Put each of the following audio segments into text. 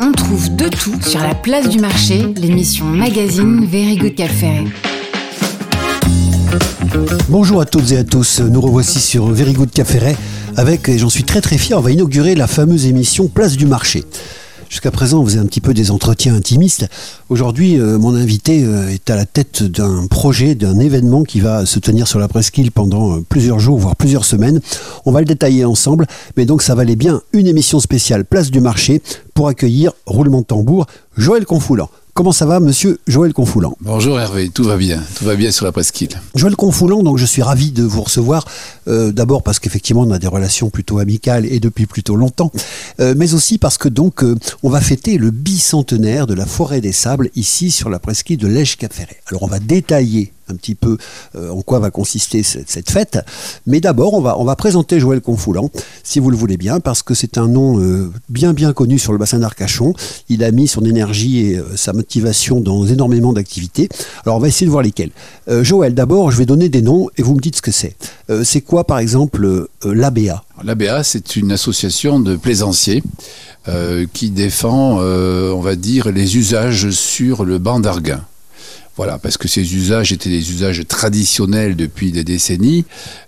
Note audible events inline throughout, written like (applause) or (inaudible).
On trouve de tout sur la place du marché, l'émission magazine Very Good Cap Ferret. Bonjour à toutes et à tous, nous revoici sur Very Good Cap Ferret avec, et j'en suis très très fier, on va inaugurer la fameuse émission Place du marché. Jusqu'à présent, on faisait un petit peu des entretiens intimistes. Aujourd'hui, euh, mon invité euh, est à la tête d'un projet, d'un événement qui va se tenir sur la presqu'île pendant euh, plusieurs jours, voire plusieurs semaines. On va le détailler ensemble, mais donc ça valait bien une émission spéciale Place du Marché pour accueillir, roulement de tambour, Joël Confoulant. Comment ça va, monsieur Joël Confoulant Bonjour Hervé, tout va bien, tout va bien sur la presqu'île. Joël Confoulant, donc je suis ravi de vous recevoir. Euh, D'abord parce qu'effectivement on a des relations plutôt amicales et depuis plutôt longtemps, euh, mais aussi parce que donc euh, on va fêter le bicentenaire de la forêt des sables ici sur la presqu'île de Lège-Cap-Ferret. Alors on va détailler un petit peu euh, en quoi va consister cette, fête. Mais d'abord, on va, on va présenter Joël Confoulant, si vous le voulez bien, parce que c'est un nom euh, bien bien connu sur le bassin d'Arcachon. Il a mis son énergie et euh, sa motivation dans énormément d'activités. Alors on va essayer de voir lesquelles. Joël, d'abord, je vais donner des noms et vous me dites ce que c'est. C'est quoi, par exemple, l'ABA L'ABA, c'est une association de plaisanciers qui défend, on va dire, les usages sur le banc d'Arguin. Voilà, parce que ces usages étaient des usages traditionnels depuis des décennies,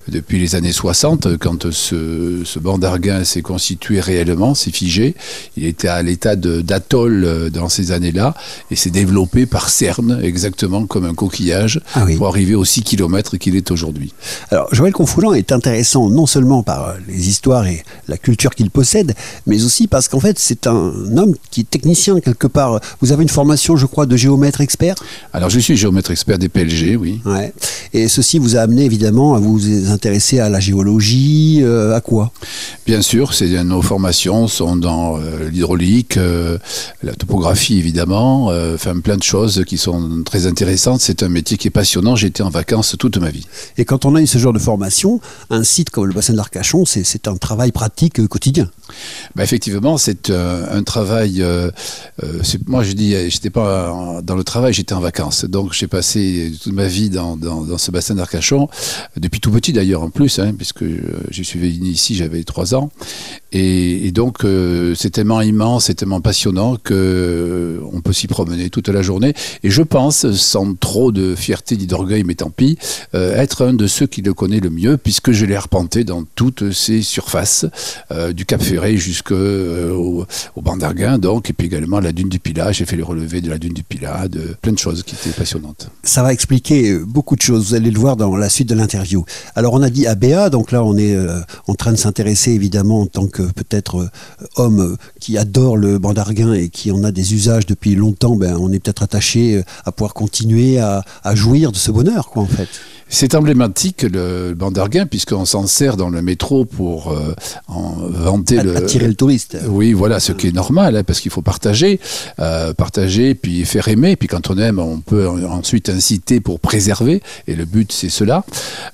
depuis les années 60, quand ce, ce banc d'Arguin s'est constitué réellement, s'est figé. Il était à l'état d'atoll euh, dans ces années-là et s'est développé par cerne, exactement comme un coquillage, Ah oui. pour arriver aux 6 km qu'il est aujourd'hui. Alors, Joël Confoulant est intéressant non seulement par euh, les histoires et la culture qu'il possède, mais aussi parce qu'en fait, c'est un homme qui est technicien quelque part. Vous avez une formation, je crois, de géomètre expert? Alors, je suis géomètre expert des PLG, oui. Ouais. Et ceci vous a amené évidemment à vous intéresser à la géologie, euh, à quoi? Bien sûr, c'est nos formations sont dans euh, l'hydraulique, euh, la topographie évidemment, euh, enfin plein de choses qui sont très intéressantes. C'est un métier qui est passionnant. J'ai été en vacances toute ma vie. Et quand on a eu ce genre de formation, un site comme le bassin d'Arcachon, c'est c'est un travail pratique quotidien? Bah, effectivement, c'est un travail. c'est- moi, je dis, j'étais pas en- dans le travail, j'étais en vacances. Donc, j'ai passé toute ma vie dans, dans, dans ce bassin d'Arcachon, depuis tout petit d'ailleurs en plus, hein, puisque euh, j'ai suivi ici, j'avais trois ans. Et, donc, euh, c'est tellement immense, c'est tellement passionnant que euh, on peut s'y promener toute la journée. Et je pense, sans trop de fierté ni d'orgueil, mais tant pis, euh, être un de ceux qui le connaît le mieux, puisque je l'ai arpenté dans toutes ses surfaces, du Cap Ferré jusqu'au au, au banc d'Arguin, donc, et puis également la dune du Pilat. J'ai fait le relevé de la dune du Pilat, de plein de choses qui étaient Ça va expliquer beaucoup de choses. Vous allez le voir dans la suite de l'interview. Alors, on a dit ABA, donc là, on est euh, en train de s'intéresser évidemment en tant que peut-être euh, homme euh, qui adore le banc d'Arguin et qui en a des usages depuis longtemps. Ben, on est peut-être attaché à pouvoir continuer à, à jouir de ce bonheur, quoi, en fait. C'est emblématique le, le banc d'Arguin, puisqu'on s'en sert dans le métro pour euh, en vanter le, Attirer le touriste. Oui, voilà, ce qui est normal, hein, parce qu'il faut partager, euh, partager, puis faire aimer. Puis quand on aime, on peut en- ensuite inciter pour préserver. Et le but, c'est cela,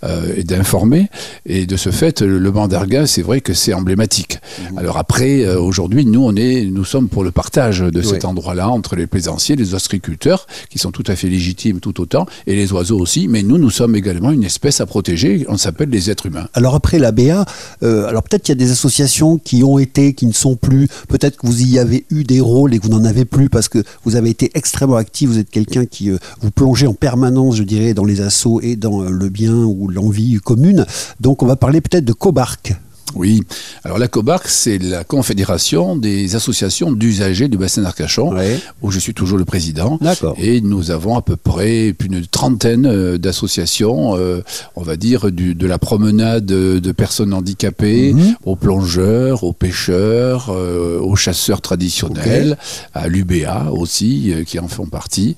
euh, et d'informer. Et de ce fait, le, le banc d'Arguin, c'est vrai que c'est emblématique. Alors après, euh, aujourd'hui, nous, on est, nous sommes pour le partage de cet endroit-là entre les plaisanciers, les ostréiculteurs, qui sont tout à fait légitimes tout autant, et les oiseaux aussi. Mais nous, nous sommes également une espèce à protéger. On s'appelle les êtres humains. Alors après la BA, euh, alors peut-être qu'il y a des associations qui ont été, qui ne sont plus. Peut-être que vous y avez eu des rôles et que vous n'en avez plus parce que vous avez été extrêmement actif. Vous êtes quelqu'un qui euh, vous plongez en permanence, je dirais, dans les assauts et dans euh, le bien ou l'envie commune. Donc on va parler peut-être de Cobarc. Oui. Alors la COBARC, c'est la Confédération des associations d'usagers du bassin d'Arcachon, Ouais. où je suis toujours le président. D'accord. Et nous avons à peu près plus d'une trentaine euh, d'associations, euh, on va dire, du, de la promenade de, personnes handicapées, Mhm. aux plongeurs, aux pêcheurs, euh, aux chasseurs traditionnels, à l'UBA aussi, euh, qui en font partie.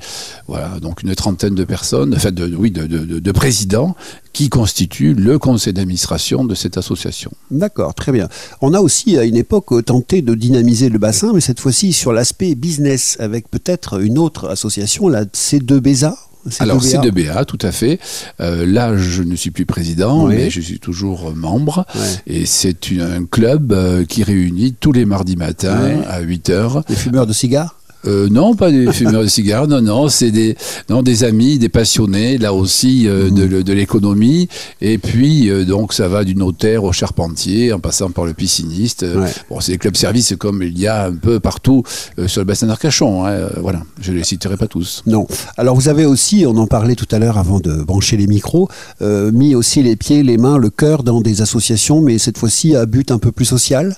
Voilà, donc une trentaine de personnes, enfin, de, oui, de- de- de présidents qui constituent le conseil d'administration de cette association. D'accord, très bien. On a aussi à une époque tenté de dynamiser le bassin, mais cette fois-ci sur l'aspect business, avec peut-être une autre association, la C2BESA. Alors C2BA. C2BA, tout à fait. Euh, là, je ne suis plus président, Oui. mais je suis toujours membre. Et c'est un club euh, qui réunit tous les mardis matins à 8 heures. Les fumeurs de cigares? Euh, non, pas des fumeurs de cigares, non, non, c'est des, non, des amis, des passionnés, là aussi, euh, de, de l'économie. Et puis, euh, donc, ça va du notaire au charpentier, en passant par le pisciniste. Ouais. Bon, c'est des clubs services comme il y a un peu partout sur le bassin d'Arcachon. hein, voilà, je les citerai pas tous. Non. Alors vous avez aussi, on en parlait tout à l'heure avant de brancher les micros, mis aussi les pieds, les mains, le cœur dans des associations, mais cette fois-ci à but un peu plus social?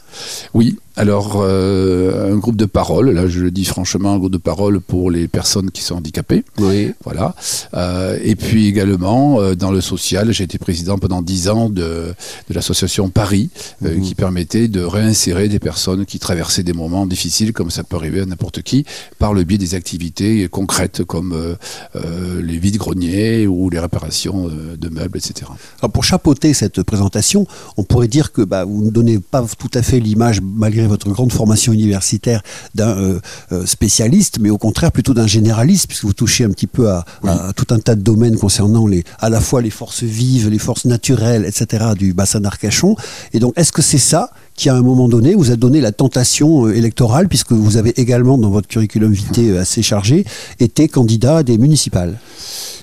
Oui, alors euh, un groupe de parole, là je le dis franchement, un groupe de parole pour les personnes qui sont handicapées. Oui. Voilà. Euh, et puis également, euh, dans le social, j'ai été président pendant dix ans de, de l'association Paris, Mhm. qui permettait de réinsérer des personnes qui traversaient des moments difficiles, comme ça peut arriver à n'importe qui, par le biais des activités concrètes comme les vides-greniers ou les réparations de meubles, etc. Alors pour chapeauter cette présentation, on pourrait dire que bah, vous ne donnez pas tout à fait l'image, malgré votre grande formation universitaire, d'un euh, euh, spécialiste, mais au contraire plutôt d'un généraliste, puisque vous touchez un petit peu à, à tout un tas de domaines concernant les, à la fois les forces vives, les forces naturelles, etc. du bassin d'Arcachon. Et donc, est-ce que c'est ça qui, à un moment donné, vous a donné la tentation euh, électorale, puisque vous avez également, dans votre curriculum vitae assez chargé, été candidat à des municipales?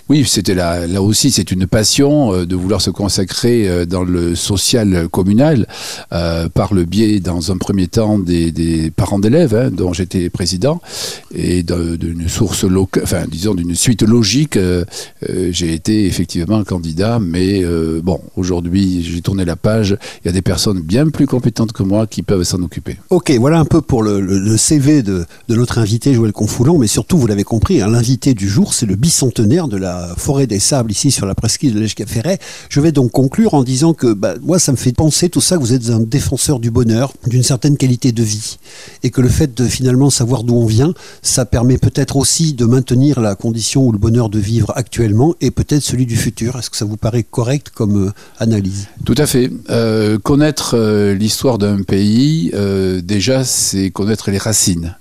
Oui, c'était là, là aussi, c'est une passion euh, de vouloir se consacrer euh, dans le social communal euh, par le biais, dans un premier temps, des, parents d'élèves, hein, dont j'étais président, et d'une source locale, enfin, disons, d'une suite logique. j'ai été effectivement candidat, mais bon, aujourd'hui, j'ai tourné la page. Il y a des personnes bien plus compétentes que moi qui peuvent s'en occuper. Ok, voilà un peu pour le, CV de, notre invité Joël Confoulant, mais surtout, vous l'avez compris, hein, l'invité du jour, c'est le bicentenaire de la forêt des sables ici sur la presqu'île de l'Èche-Ferret. Je vais donc conclure en disant que bah, moi, ça me fait penser tout ça que vous êtes un défenseur du bonheur, d'une certaine qualité de vie, et que le fait de finalement savoir d'où on vient, ça permet peut-être aussi de maintenir la condition ou le bonheur de vivre actuellement et peut-être celui du futur. Est-ce que ça vous paraît correct comme euh, analyse? Tout à fait. Euh, connaître euh, l'histoire d'un pays, déjà, c'est connaître les racines.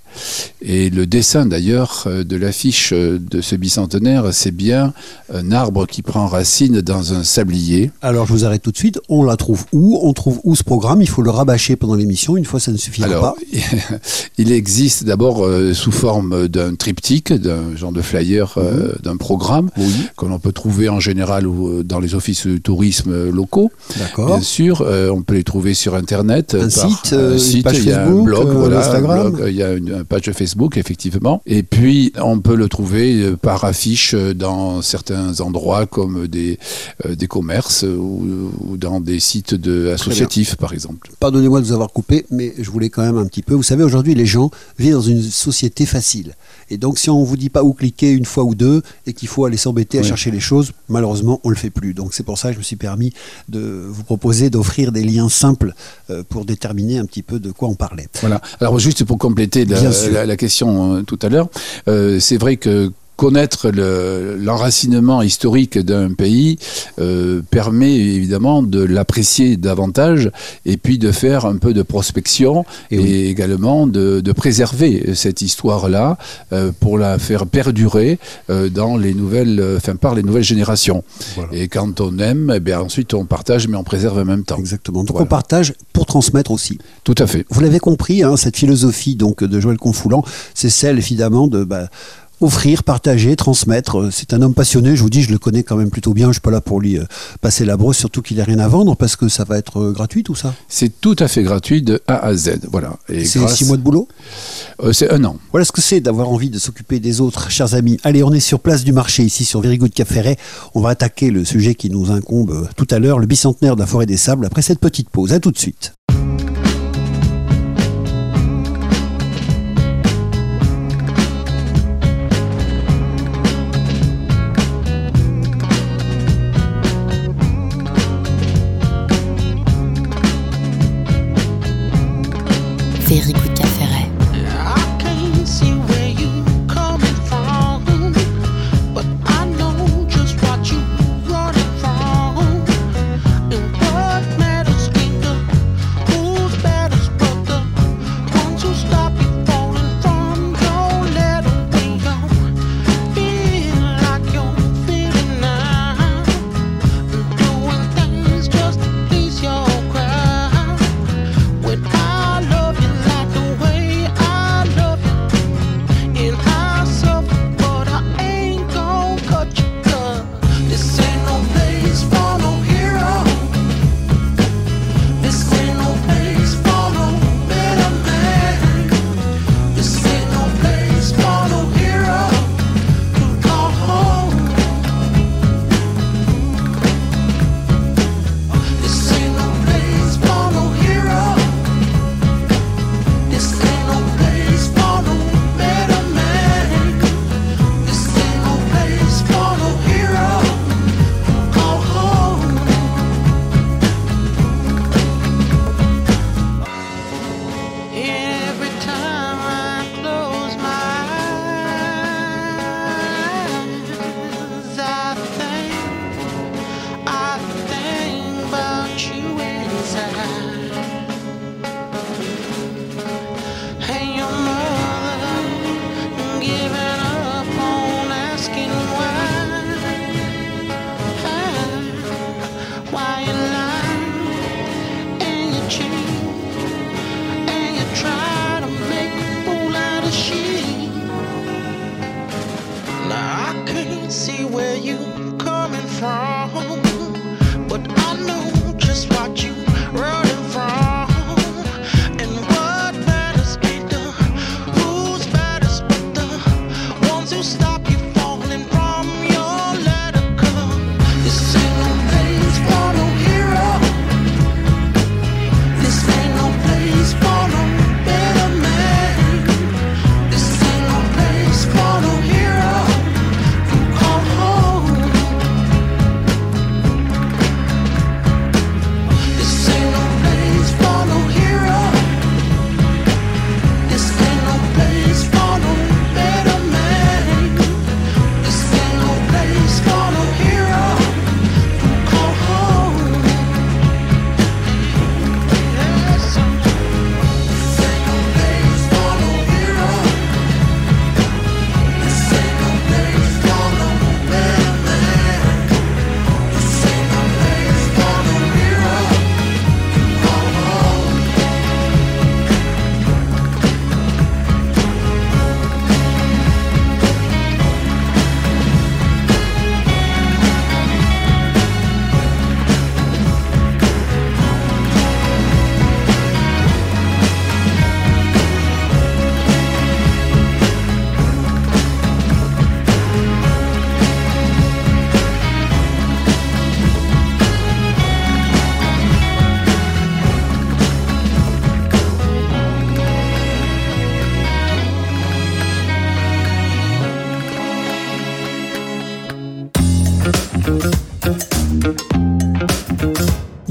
Et le dessin d'ailleurs euh, de l'affiche euh, de ce bicentenaire, c'est bien un arbre qui prend racine dans un sablier. Alors je vous arrête tout de suite. On la trouve où? On trouve où ce programme? Il faut le rabâcher pendant l'émission. Une fois, ça ne suffira Alors, pas. (laughs) il existe d'abord euh, sous forme d'un triptyque, d'un genre de flyer, euh, d'un programme Oui. que l'on peut trouver en général dans les offices de tourisme locaux. D'accord. Bien sûr, on peut les trouver sur Internet. Un par- site, une page il y a un Facebook, blog, euh, voilà, un Instagram. blog, il y a une, une page Facebook, effectivement. Et puis, on peut le trouver euh, par affiche euh, dans certains endroits comme des, euh, des commerces ou, ou dans des sites de, associatifs, par exemple. Pardonnez-moi de vous avoir coupé, mais je voulais quand même un petit peu. Vous savez, aujourd'hui, les gens vivent dans une société facile. Et donc, si on vous dit pas où cliquer une fois ou deux et qu'il faut aller s'embêter à Oui. chercher les choses, malheureusement, on le fait plus. Donc, c'est pour ça que je me suis permis de vous proposer d'offrir des liens simples pour déterminer un petit peu de quoi on parlait. Voilà. Alors juste pour compléter la. La- question euh, tout à l'heure, euh, c'est vrai que connaître le- l'enracinement historique d'un pays euh, permet évidemment de l'apprécier davantage et puis de faire un peu de prospection Et et, oui. également de, de préserver cette histoire-là euh, pour la faire perdurer euh, dans les nouvelles, enfin par les nouvelles générations. Voilà. Et quand on aime, eh bien ensuite on partage mais on préserve en même temps. Exactement. Donc, Voilà. on partage pour transmettre aussi. Tout à fait. Vous l'avez compris, hein, cette philosophie donc de Joël Confoulant, c'est celle évidemment de bah, offrir, partager, transmettre. Euh, C'est un homme passionné, je vous dis, je le connais quand même plutôt bien. Je suis pas là pour lui euh, passer la brosse, surtout qu'il n'a rien à vendre parce que ça va être euh, gratuit tout ça. C'est tout à fait gratuit de A à Z. Voilà. C'est grâce- six mois de boulot? Euh, c'est un an. Voilà ce que c'est d'avoir envie de s'occuper des autres, chers amis. Allez, on est sur place du marché ici sur Very Good Cap Ferret. On va attaquer le sujet qui nous incombe tout à l'heure, le bicentenaire de la forêt des sables. Après cette petite pause, à tout de suite. Good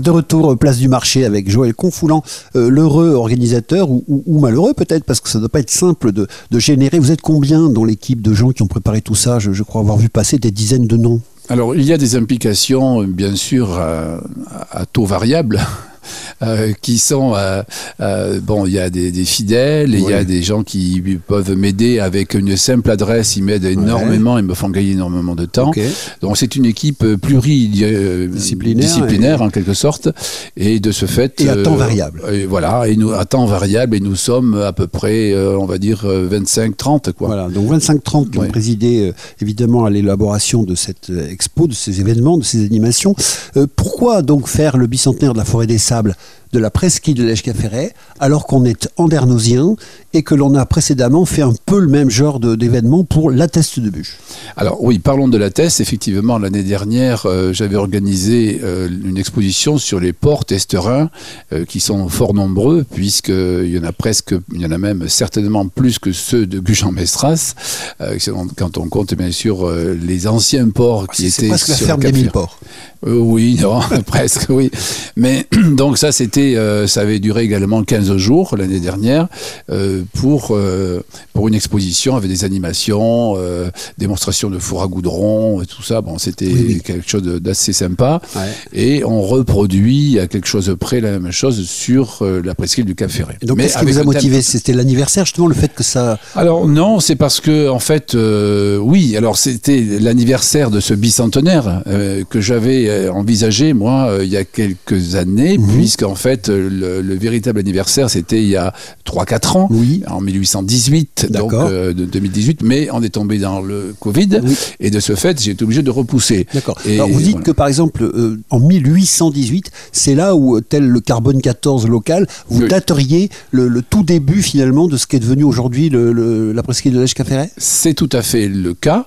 De retour euh, place du marché avec Joël Confoulant, euh, l'heureux organisateur ou, malheureux peut-être parce que ça ne doit pas être simple de, générer. Vous êtes combien dans l'équipe de gens qui ont préparé tout ça? Je, je crois avoir vu passer des dizaines de noms. Alors, il y a des implications, euh, bien sûr, à, à taux variable. Euh, qui sont euh, euh, bon il y a des, des fidèles il y a des gens qui peuvent m'aider avec une simple adresse. Ils m'aident énormément. Ils me font gagner énormément de temps. Donc c'est une équipe pluridisciplinaire Disciplinaire, disciplinaire en quelque sorte. Et de ce fait Et à temps variable. et voilà. Et nous à temps variable et nous sommes à peu près on va dire 25 30 quoi. Voilà, donc 25-30 qui ont Ouais. présidé évidemment à l'élaboration de cette expo, de ces événements, de ces animations. Euh, pourquoi donc faire le bicentenaire de la forêt des sables sable de la presqu'île de l'Èche-Caféret alors qu'on est andernosien et que l'on a précédemment fait un peu le même genre d'événement pour la teste de bûche Alors oui, parlons de la TES. Effectivement, l'année dernière, euh, j'avais organisé euh, une exposition sur les ports testerins euh, qui sont fort nombreux puisqu'il y en a presque, il y en a même certainement plus que ceux de Gujan-Mestras quand on compte bien sûr les anciens ports qui C'est étaient presque la ferme des mille ports. Oui, non, (laughs) presque, oui. Mais (clears throat) donc ça, c'était, euh, ça avait duré également 15 jours l'année dernière euh, pour euh, pour une exposition avec des animations, euh, démonstration de four à goudron, et tout ça. Bon, c'était Oui, quelque chose de- d'assez sympa. Ouais. Et on reproduit à quelque chose près la même chose sur la presqu'île du Cap Ferret. Et donc qu'est-ce qui vous a motivé? C'était l'anniversaire justement, le fait que ça... alors non, c'est parce que en fait, oui. Alors c'était l'anniversaire de ce bicentenaire que j'avais envisagé moi il y a quelques années, Mhm. puisqu'en fait euh, le, le véritable anniversaire c'était il y a 3-4 ans, Oui. en 1818, donc D'accord. euh, de 2018. Mais on est tombé dans le Covid Oui. et de ce fait j'ai été obligé de repousser. D'accord. Alors vous dites voilà. que par exemple euh, en 1818, c'est là où, tel le carbone 14 local, vous Oui. dateriez le, le tout début finalement de ce qui est devenu aujourd'hui le, la presqu'île de l'Èche-Caféret? C'est tout à fait le cas.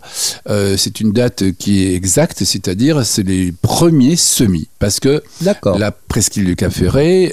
Euh, c'est une date qui est exacte, c'est-à-dire c'est les premiers semis. Parce que la presqu'île du Cap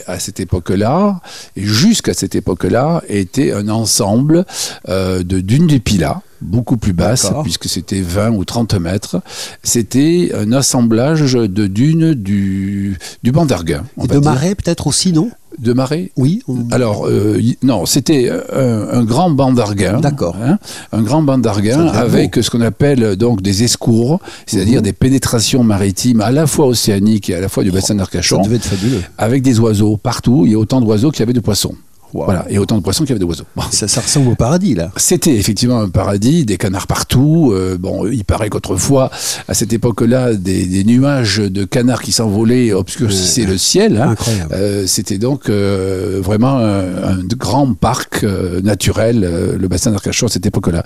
À cette époque-là, et jusqu'à cette époque-là, était un ensemble euh, de dunes de Pilat, beaucoup plus basses, D'accord. puisque c'était 20 ou 30 mètres. C'était un assemblage de dunes du, du banc d'Arguin. on Et de marais peut-être aussi, non? De marais Oui. on- alors, euh, non, c'était un, un grand banc d'arguin. D'accord. hein, un grand banc Ça d'arguin devient avec ce qu'on appelle donc des escours, c'est-à-dire Mhm. des pénétrations maritimes à la fois océaniques et à la fois du bassin Ça d'Arcachon, devait être fabuleux. avec des oiseaux partout. Il y a autant d'oiseaux qu'il y avait de poissons. Wow. Voilà, et autant de poissons qu'il y avait de oiseaux. Bon. Ça, ça ressemble au paradis là. C'était effectivement un paradis, des canards partout. Euh, bon, il paraît qu'autrefois, à cette époque-là, des, des nuages de canards qui s'envolaient obscurcissaient le ciel. hein. Incroyable. Euh, C'était donc euh, vraiment un, un grand parc euh, naturel, euh, le bassin d'Arcachon à cette époque-là.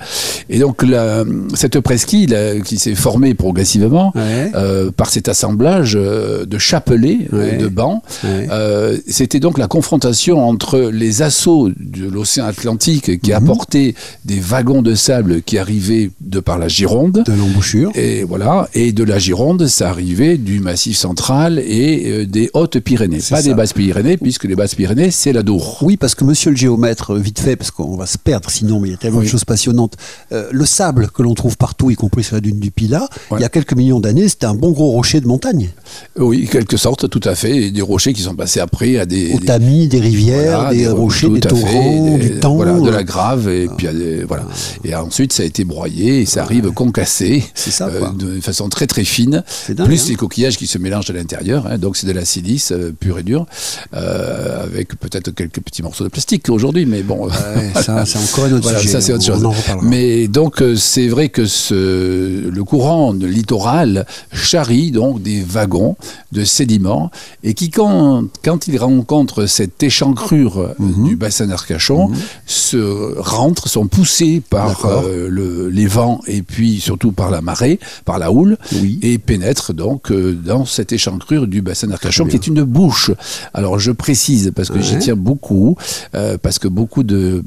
Et donc la- cette presqu'île euh, qui s'est formée progressivement Ouais. euh, par cet assemblage euh, de chapelets, euh, Ouais. de bancs, Ouais. euh, c'était donc la confrontation entre les assauts de l'océan Atlantique qui Mhm. apportaient des wagons de sable qui arrivaient de par la Gironde. De l'embouchure. Et voilà, et de la Gironde, ça arrivait du Massif central et euh, des Hautes-Pyrénées. Pas ça. des Basses-Pyrénées, puisque les Basses-Pyrénées, c'est la Dour. Oui, parce que monsieur le géomètre, euh, vite fait, parce qu'on va se perdre sinon, mais il y a tellement Oui. de choses passionnantes. Euh, le sable que l'on trouve partout, y compris sur la dune du Pilat, Ouais. il y a quelques millions d'années, c'était un bon gros rocher de montagne. Oui, quelque sorte, tout à fait. Et des rochers qui sont passés après à des. Tamis, des rivières, voilà, des, des- rochers, tout des à fait, des- du temps. Voilà, de la euh, grave, et puis euh, voilà. Et ensuite, ça a été broyé et ça arrive concassé. C'est ça, euh, de façon très très fine. Dingue, Plus hein. les coquillages qui se mélangent à l'intérieur. hein. donc c'est de la silice euh, pure et dure, euh, avec peut-être quelques petits morceaux de plastique aujourd'hui, mais bon. Ouais, (laughs) ça, c'est encore un autre Voilà, sujet. ça c'est autre on chose. Mais donc c'est vrai que ce, le courant de littoral charrie donc des wagons de sédiments et qui quand, quand il rencontre cette échancrure Mhm. Du bassin d'Arcachon se rentrent, sont poussés par euh, le- les vents et puis surtout par la marée, par la houle Oui. et pénètrent donc euh, dans cette échancrure du bassin d'Arcachon qui est une bouche. Alors je précise parce que j'y tiens beaucoup, euh, parce que beaucoup de,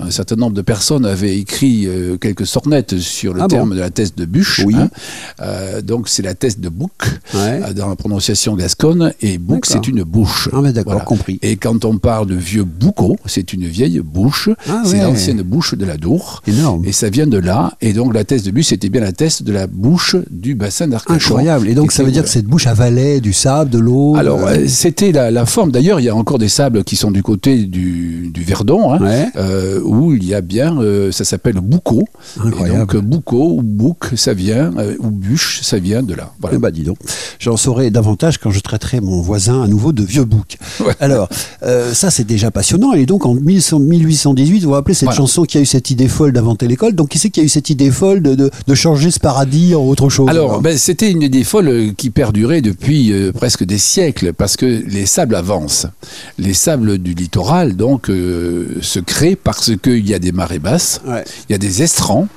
un certain nombre de personnes avaient écrit quelques sornettes sur le Ah bon terme de la thèse de Bûche. Oui. hein. Donc c'est la thèse de Bouc Ouais. dans la prononciation gasconne et Bouc c'est une bouche. Ah, mais d'accord, compris. Et quand on parle de vieux Boucau. C'est une vieille bouche. Ah c'est ouais. l'ancienne bouche de la Dour. Énorme. Et ça vient de là. Et donc la thèse de bus, c'était bien la thèse de la bouche du bassin d'Arcachon. Incroyable. Et donc ça veut dire que cette bouche avalait du sable, de l'eau. alors, euh, euh, c'était la, la forme. D'ailleurs, il y a encore des sables qui sont du côté du, du Verdon, hein, Ouais. euh, où il y a bien, euh, ça s'appelle Boucau. Incroyable. Et donc, Boucau ou Bouc, ça vient, ou Bûche, ça vient de là. Voilà. Eh ben, dis donc, j'en saurai davantage quand je traiterai mon voisin à nouveau de vieux bouc. Ouais. Alors, ça c'est déjà passionnant. Et donc en 1100 1818, vous vous rappelez cette Voilà. chanson qui a eu cette idée folle d'inventer l'école. Donc qui c'est qui a eu cette idée folle de, de, de changer ce paradis en autre chose Alors, ben, c'était une idée folle euh, qui perdurait depuis euh, presque des siècles, parce que les sables avancent. Les sables du littoral, donc, euh, se créent parce qu'il y a des marées basses, Ouais. il y a des estrans,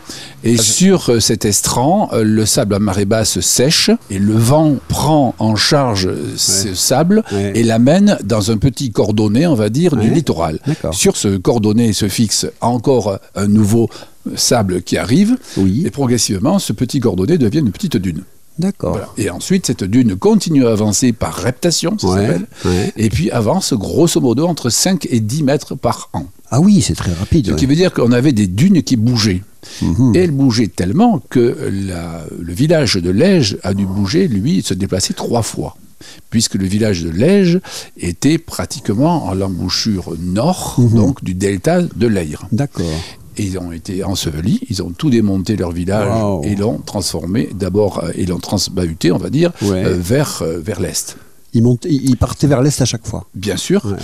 et sur euh, cet estran, le sable à marée basse sèche, et le vent prend en charge ce sable Ouais. et l'amène dans un petit cordonnet, on va dire, du. Littoral. Sur ce cordonnet se fixe encore un nouveau sable qui arrive, Oui. et progressivement, ce petit cordonnet devient une petite dune. D'accord. Voilà. Et ensuite, cette dune continue à avancer par reptation, ça s'appelle, ouais. et puis avance grosso modo entre 5 et 10 mètres par an. Ah oui, c'est très rapide. Ce ouais. qui veut dire qu'on avait des dunes qui bougeaient. Mhm. Et elles bougeaient tellement que la- le village de Lège a dû bouger, lui, se déplacer trois fois. Puisque le village de Lège était pratiquement en l'embouchure nord, Mhm. donc du delta de l'Aire. D'accord. Et ils ont été ensevelis, ils ont tout démonté leur village Wow. et l'ont transformé, d'abord, euh, et l'ont transbahuté, on va dire, Ouais. euh, vers, euh, vers l'est. Il, monte, il il partait vers l'est à chaque fois. Bien sûr, Ouais, ouais.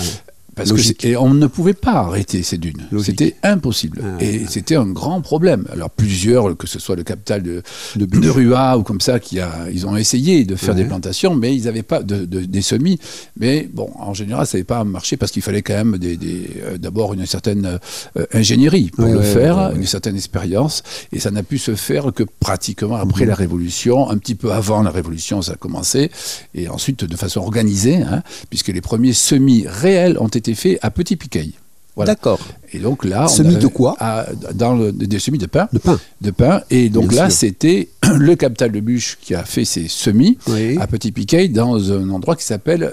Parce que Logique. et on ne pouvait pas arrêter ces dunes. C'était impossible. Ah, et c'était un grand problème. Alors plusieurs, que ce soit le capital de, De de, Rua ou comme ça, qui a, ils ont essayé de faire Ouais. des plantations, mais ils n'avaient pas de, de- des semis. Mais bon, en général, ça n'avait pas marché parce qu'il fallait quand même des, des, euh, d'abord une certaine euh, ingénierie pour Ouais, le ouais, faire, une certaine expérience. Et ça n'a pu se faire que pratiquement après la Révolution, un petit peu avant la Révolution, ça a commencé, et ensuite de façon organisée, hein, puisque les premiers semis réels ont été faits à Petit Piquet. Voilà. D'accord. Et donc là, on Semis de quoi à- Dans le, des semis de pain. De pain. De pain. Et donc Bien là, c'était (clears throat) le capital de Bûche qui a fait ses semis Oui. à Petit Piquet dans un endroit qui s'appelle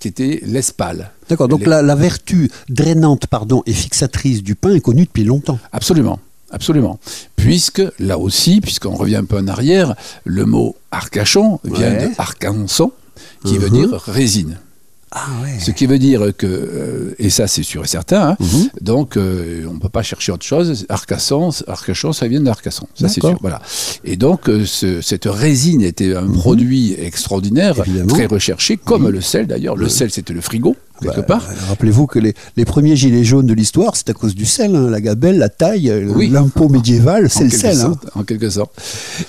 qui était l'Espal. D'accord. Donc la, la vertu drainante pardon, et fixatrice du pain est connue depuis longtemps. Absolument. Absolument. Puisque, là aussi, puisqu'on revient un peu en arrière, le mot arcachon vient Ouais. de arcanson, qui veut Mhm. dire résine. Ah ouais. Ce qui veut dire que, euh, et ça c'est sûr et certain, hein, Mhm. donc euh, on ne peut pas chercher autre chose. Arcasson, Arcachon, ça vient d'Arcasson, ça c'est sûr. Voilà. Et donc euh, ce- cette résine était un produit extraordinaire, Mhm. Évidemment. très recherché, comme Oui. le sel d'ailleurs. Le sel c'était le frigo quelque Bah, part. Rappelez-vous que les, les premiers gilets jaunes de l'histoire, c'est à cause du sel. hein. La gabelle, la taille, euh, Oui. l'impôt médiéval, c'est le sel. hein. en quelque sorte.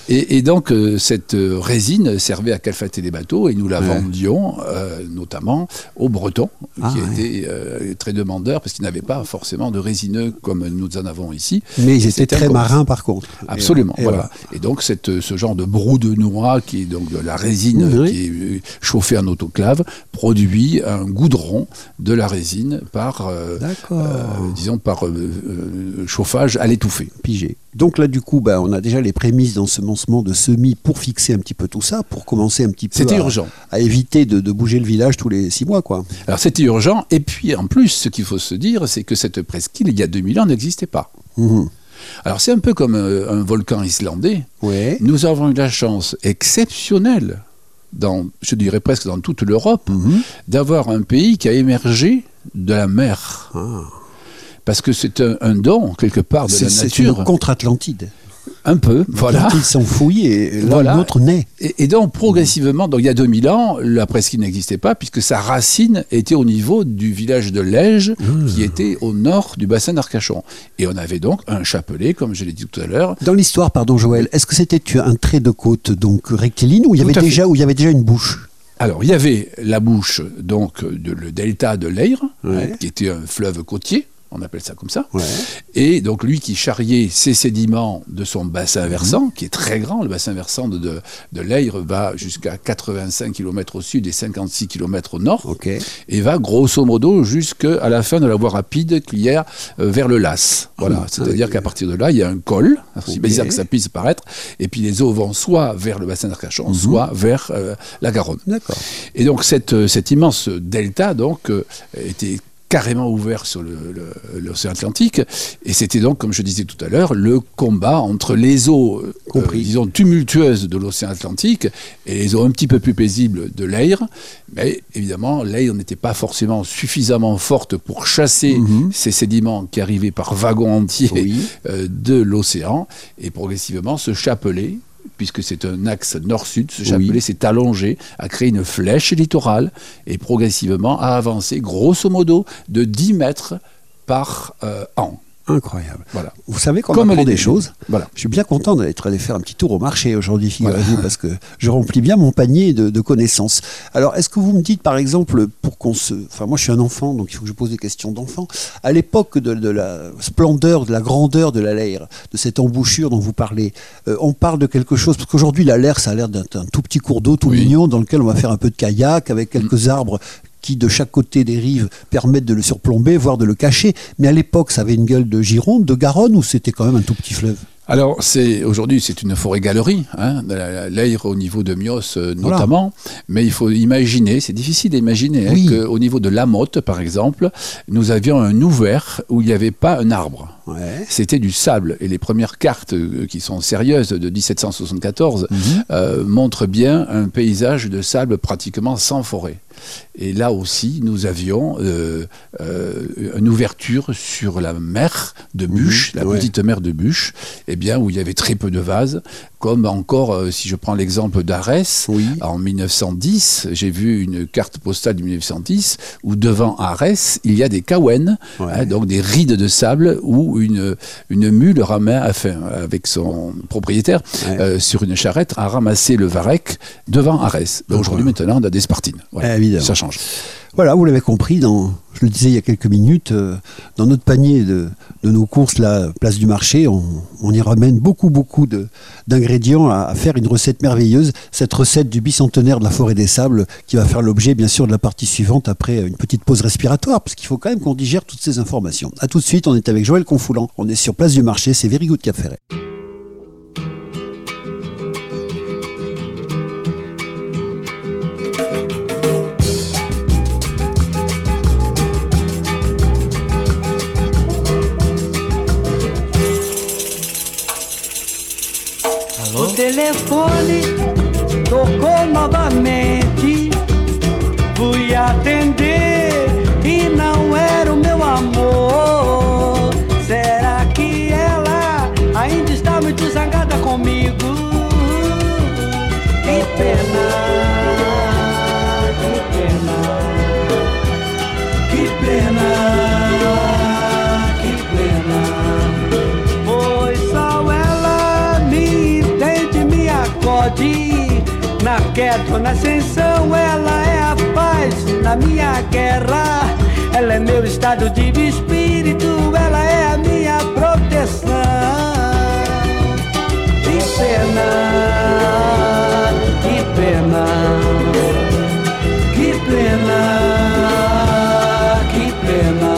Et, et donc, euh, cette euh, résine servait à calfater les bateaux et nous la Ouais. vendions euh, notamment aux Bretons, Ah, qui ouais. étaient euh, très demandeurs parce qu'ils n'avaient pas forcément de résineux comme nous en avons ici. Mais ils étaient très marins par contre. Absolument, Et- et voilà. Et donc cette, ce genre de brou de noix, qui est donc de la résine Oui. qui est chauffée en autoclave, produit un goudron de la résine par, euh, euh, disons, par euh, chauffage à l'étouffée. Pigé. Donc là, du coup, bah, on a déjà les prémices d'ensemencement de semis pour fixer un petit peu tout ça, pour commencer un petit peu C'était à, urgent. à éviter de, de bouger le village tous les six mois, quoi. Alors c'était urgent, et puis en plus, ce qu'il faut se dire, c'est que cette presqu'île, il y a 2000 ans, n'existait pas. Mhm. Alors c'est un peu comme un volcan islandais. Ouais. Nous avons eu la chance exceptionnelle, dans, je dirais presque dans toute l'Europe, d'avoir un pays qui a émergé de la mer. Ah. Parce que c'est un, un don, quelque part, de la c'est une nature. contre-Atlantide. Un peu, voilà. L'Atlantide s'enfouit et là, Voilà. l'autre naît. Et, et donc, progressivement, donc il y a 2000 ans, la presqu'île n'existait pas, puisque sa racine était au niveau du village de Lège, qui était au nord du bassin d'Arcachon. Et on avait donc un chapelet, comme je l'ai dit tout à l'heure. Dans l'histoire, pardon Joël, est-ce que c'était un trait de côte donc rectiligne ou il y avait déjà où il y avait déjà une bouche? Alors, il y avait la bouche, donc, de, le delta de l'Eire, Ouais. qui était un fleuve côtier, on appelle ça comme ça. Ouais. Et donc lui qui charriait ses sédiments de son bassin versant, qui est très grand, le bassin versant de, de, va jusqu'à 85 km au sud et 56 km au nord, et va grosso modo jusqu'à la fin de la voie rapide qui est euh, vers le Las. Voilà, Ah, c'est-à-dire qu'à partir de là, il y a un col, c'est Ok. bizarre que ça puisse paraître, et puis les eaux vont soit vers le bassin d'Arcachon, Mhm. soit vers euh, la Garonne. Et donc cette, euh, cet immense delta donc euh, était carrément ouvert sur l'océan Atlantique. Et c'était donc, comme je disais tout à l'heure, le combat entre les eaux, euh, disons, tumultueuses de l'océan Atlantique et les eaux un petit peu plus paisibles de l'Aire. Mais évidemment, l'Aire n'était pas forcément suffisamment forte pour chasser ces sédiments qui arrivaient par wagons entiers Oui. euh, de l'océan. Et progressivement, ce chapelet, puisque c'est un axe nord-sud, ce chapelet s'est allongé, a créé une flèche littorale et progressivement a avancé, grosso modo, de 10 mètres par euh, an. Incroyable. Voilà. Vous savez qu'on apprend des choses. Voilà. Je suis bien content d'être allé faire un petit tour au marché aujourd'hui, figurez-vous, parce que je remplis bien mon panier de, de connaissances. Alors, est-ce que vous me dites, par exemple, pour qu'on se... Enfin, moi, je suis un enfant, donc il faut que je pose des questions d'enfant. À l'époque de, de la splendeur, de la grandeur de la Lair, de cette embouchure dont vous parlez, euh, on parle de quelque chose, parce qu'aujourd'hui, la Lair, ça a l'air d'un tout petit cours d'eau tout Oui. mignon, dans lequel on va faire un peu de kayak, avec quelques arbres qui de chaque côté des rives permettent de le surplomber, voire de le cacher. Mais à l'époque, ça avait une gueule de Gironde, de Garonne, ou c'était quand même un tout petit fleuve? Alors, c'est aujourd'hui, c'est une forêt-galerie, hein, de la- l'Aire au niveau de Mios euh, Voilà. notamment. Mais il faut imaginer, c'est difficile d'imaginer, hein, qu'au niveau de la Motte, par exemple, nous avions un ouvert où il n'y avait pas un arbre. Ouais. C'était du sable. Et les premières cartes euh, qui sont sérieuses de 1774 Mhm. euh, montrent bien un paysage de sable pratiquement sans forêt. Et là aussi, nous avions euh, euh, une ouverture sur la mer de Bûche, la ouais. petite mer de Bûche, eh bien, où il y avait très peu de vases, comme encore, euh, si je prends l'exemple d'Arès, Oui. en 1910, j'ai vu une carte postale de 1910 où devant Arès, il y a des Ouais. hein, donc des rides de sable où une, une mule ramène, enfin, avec son propriétaire Ouais. euh, sur une charrette a ramassé le varech devant Arès. Aujourd'hui, maintenant, on a des Spartines. Ça change. Voilà, vous l'avez compris, je le disais il y a quelques minutes, euh, dans notre panier de, nos courses, la place du marché, on, y ramène beaucoup, beaucoup d'ingrédients à, faire une recette merveilleuse. Cette recette du bicentenaire de la forêt des sables qui va faire l'objet, bien sûr, de la partie suivante après une petite pause respiratoire, parce qu'il faut quand même qu'on digère toutes ces informations. A tout de suite, on est avec Joël Confoulant. On est sur place du marché, c'est Very Good Cap telefone tocou novamente. Fui atender Ou na ascensão, ela é a paz na minha guerra. Ela é meu estado de espírito, ela é a minha proteção. Que pena, que pena, que pena, que pena.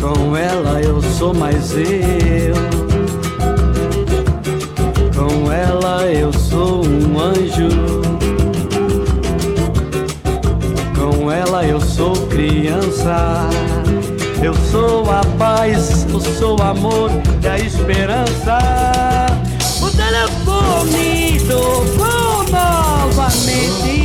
Com ela eu sou mais eu. Anjo. Com ela eu sou criança. Eu sou a paz, eu sou o amor e a esperança. O telefone tocou novamente.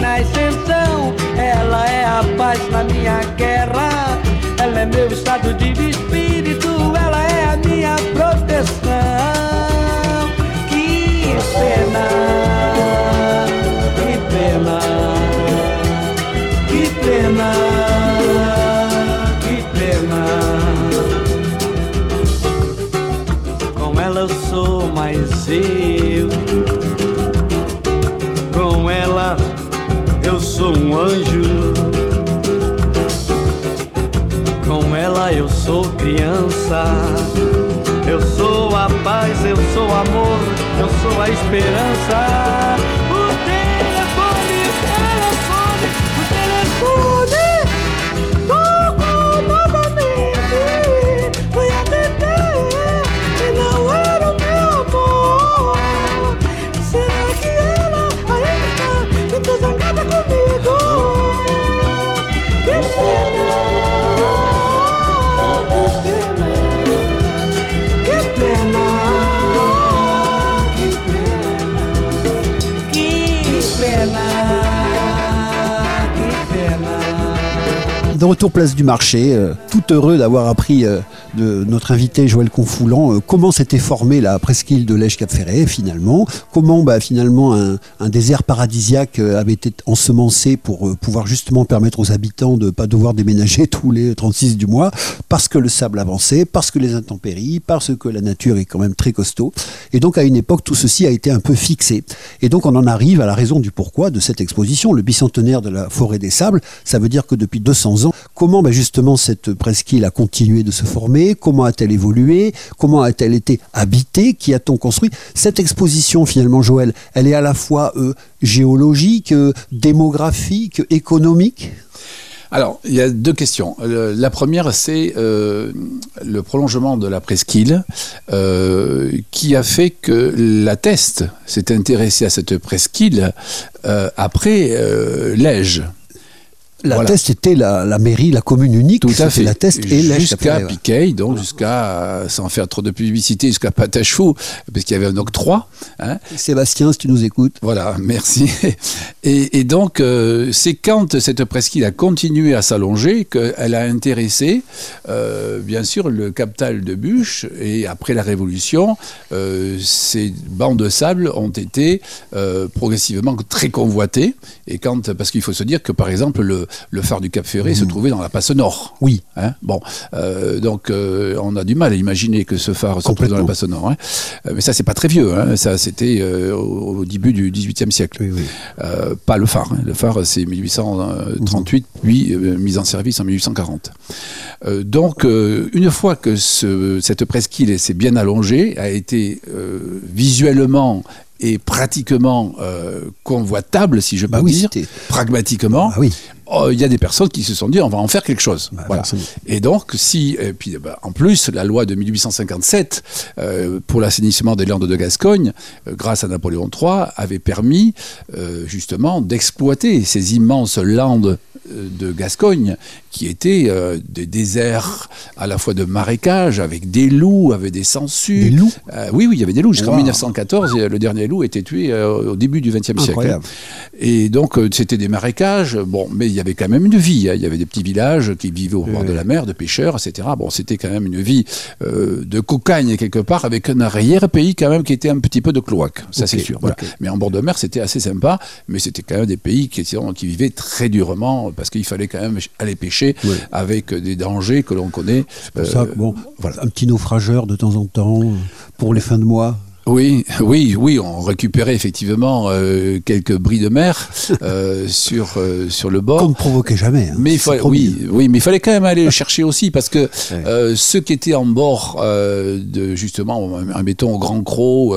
Na ascensão. Ela é a paz na minha guerra. Ela é meu estado de espírito, ela é a minha proteção. Que pena, anjo. Com ela eu sou criança. Eu sou a paz, eu sou amor, eu sou a esperança. De retour place du marché, euh, tout heureux d'avoir appris euh, de notre invité Joël Confoulant euh, comment s'était formée la presqu'île de Lège Cap Ferret finalement, comment bah, finalement un, un désert paradisiaque euh, avait été ensemencé pour euh, pouvoir justement permettre aux habitants de ne pas devoir déménager (laughs) tous les 36 du mois, parce que le sable avançait, parce que les intempéries, parce que la nature est quand même très costaud. Et donc à une époque, tout ceci a été un peu fixé. Et donc on en arrive à la raison du pourquoi de cette exposition, le bicentenaire de la forêt des sables. Ça veut dire que depuis 200 ans, comment bah, justement cette presqu'île a continué de se former, comment a-t-elle évolué, comment a-t-elle été habitée, qui a-t-on construit Cette exposition finalement, Joël, elle est à la fois euh, géologique, euh, démographique, économique? Alors, il y a deux questions. Euh, la première, c'est le prolongement de la presqu'île qui a fait que la Teste s'est intéressée à cette presqu'île après Lège. La Voilà. Teste était la, la mairie, la commune unique. Tout à fait. La Teste et. Jusqu'à Piquet, donc jusqu'à, euh, sans faire trop de publicité, jusqu'à Patachou, parce qu'il y avait un octroi. hein. Sébastien, si tu nous écoutes. Voilà, (laughs) merci. Et, et donc, euh, c'est quand cette presqu'île a continué à s'allonger qu'elle a intéressé, euh, bien sûr, le capital de Bûche. Et après la Révolution, euh, ces bancs de sable ont été progressivement très convoités. Et quand, parce qu'il faut se dire que, par exemple, le, le phare du Cap Ferré se trouvait dans la passe nord. Oui. Hein, bon, euh, donc euh, on a du mal à imaginer que ce phare se trouve dans la passe nord. hein. Euh, mais ça, c'est pas très vieux. hein. Ça, c'était au, au début du XVIIIe siècle. Oui, oui. Pas le phare. hein. Le phare, c'est 1838, puis euh, mise en service en 1840. Euh, donc, une fois que ce- cette presqu'île s'est bien allongée, a été visuellement et pratiquement euh, convoitable, si je peux Bah oui, dire, pragmatiquement, Ah oui. Oh, il y a des personnes qui se sont dit on va en faire quelque chose. Bah, voilà. Et donc, si, et puis, bah, en plus, la loi de 1857 euh, pour l'assainissement des Landes de Gascogne, euh, grâce à Napoléon III, avait permis euh, justement d'exploiter ces immenses landes de Gascogne qui étaient euh, des déserts à la fois de marécages avec des loups, avec des sangsues. Des loups? Euh, Oui, oui, il y avait des loups. Jusqu'en Wow. 1914, euh, le dernier loup était tué euh, au début du XXe siècle. Incroyable. Et donc, c'était des marécages. Bon, mais il y avait quand même une vie. hein. Il y avait des petits villages qui vivaient au bord de la mer, de pêcheurs, etc. Bon, c'était quand même une vie de cocagne quelque part, avec un arrière-pays quand même qui était un petit peu de cloaque. Ça, c'est sûr. Voilà. Mais en bord de mer, c'était assez sympa. Mais c'était quand même des pays qui, qui vivaient très durement parce qu'il fallait quand même aller pêcher Avec des dangers que l'on connaît. Pour ça, Euh, bon, voilà. un petit naufrageur de temps en temps euh, pour les fins de mois. Oui, oui, oui, on récupérait effectivement euh, quelques bris de mer euh, (laughs) sur, euh, sur le bord. Qu'on ne provoquait jamais. hein. Mais il C'est fallait, promis. oui, oui, mais il fallait quand même aller le chercher aussi parce que ceux qui étaient en bord de justement, mettons au Grand Croc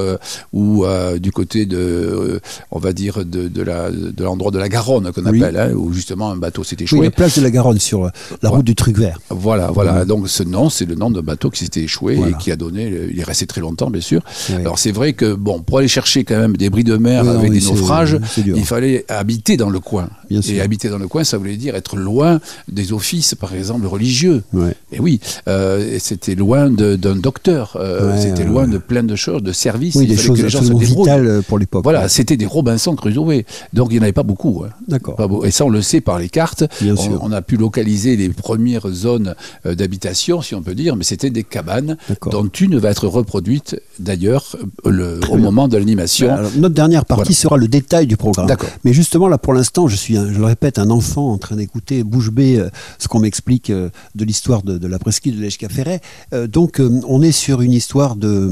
ou du côté de, on va dire de, de la de l'endroit de la Garonne qu'on Oui. appelle, hein, où justement un bateau s'est Oui, échoué. la plage de la Garonne sur la route du truc vert. Voilà, voilà. Donc ce nom, c'est le nom d'un bateau qui s'était échoué Voilà. et qui a donné. Il est resté très longtemps, bien sûr. Oui. Alors c'est vrai que bon, pour aller chercher quand même des bris de mer Oui, non, avec oui, des naufrages, il fallait habiter dans le coin. Bien et sûr. habiter dans le coin, ça voulait dire être loin des offices, par exemple religieux. Ouais. Et oui, euh, c'était loin d'un docteur. euh, Ouais, c'était loin de plein de choses, de services. Oui, il des choses que les gens se absolument débrouillent. vitales euh, pour l'époque. Voilà, Ouais. c'était des Robinson Crusoe. Donc il n'y en avait pas beaucoup. hein. D'accord. Et ça, on le sait par les cartes. Bien on, sûr. on a pu localiser les premières zones d'habitation, si on peut dire, mais c'était des cabanes dont une va être reproduite d'ailleurs le, au moment de l'animation. Alors, notre dernière partie Voilà. sera le détail du programme. Mais justement, là, pour l'instant, je suis, je le répète, un enfant en train d'écouter bouche bée euh, ce qu'on m'explique euh, de l'histoire de, de la presqu'île de l'Eschcaféret. Euh, donc, euh, on est sur une histoire de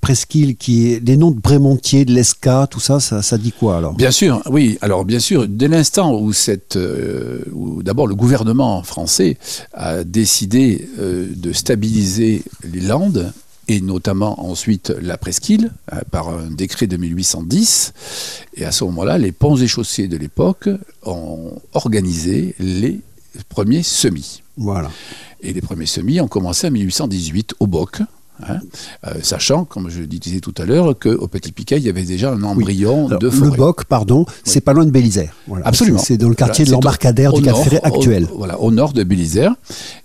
presqu'île qui est. Les noms de Brémontier, de l'Esca, tout ça, ça, ça dit quoi alors? Bien sûr, oui. Alors bien sûr, dès l'instant où cette, euh, d'abord le gouvernement français a décidé euh, de stabiliser les Landes et notamment ensuite la presqu'île euh, par un décret de 1810, et à ce moment-là, les ponts et chaussées de l'époque ont organisé les premiers semis. Voilà. Et les premiers semis ont commencé en 1818 au Boc. Hein, euh, sachant, comme je le disais tout à l'heure, qu'au Petit Piquet, il y avait déjà un embryon Alors, de le forêt. Boc, pardon, c'est pas loin de Bélisère. Voilà. Absolument. C'est dans le quartier Voilà, de l'embarcadère du Cap nord, Ferret au- actuel. voilà, au nord de Bélisère.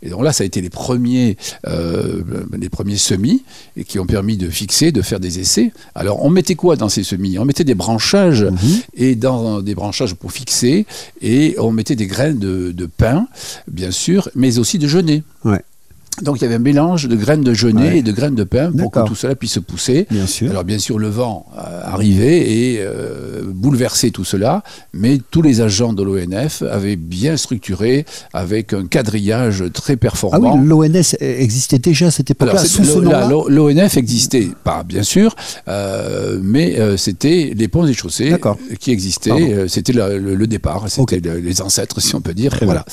Et donc là, ça a été les premiers, euh, les premiers semis et qui ont permis de fixer, de faire des essais. Alors, on mettait quoi dans ces semis? On mettait des branchages Mhm. et dans des branchages pour fixer et on mettait des graines de, de pin, bien sûr, mais aussi de genêt. Ouais. Donc il y avait un mélange de graines de genêt Ouais. et de graines de pin pour que tout cela puisse pousser. Bien sûr. Alors bien sûr, le vent euh, arrivait et euh, bouleversait tout cela, mais tous les agents de l'ONF avaient bien structuré avec un quadrillage très Ah performant. oui, l'ONS existait déjà à cette époque-là, sous ce nom-là L'ONF existait pas, bien sûr, euh, mais euh, c'était les ponts et chaussées qui existaient. C'était le, départ, c'était le- les ancêtres, si on peut dire. Très voilà.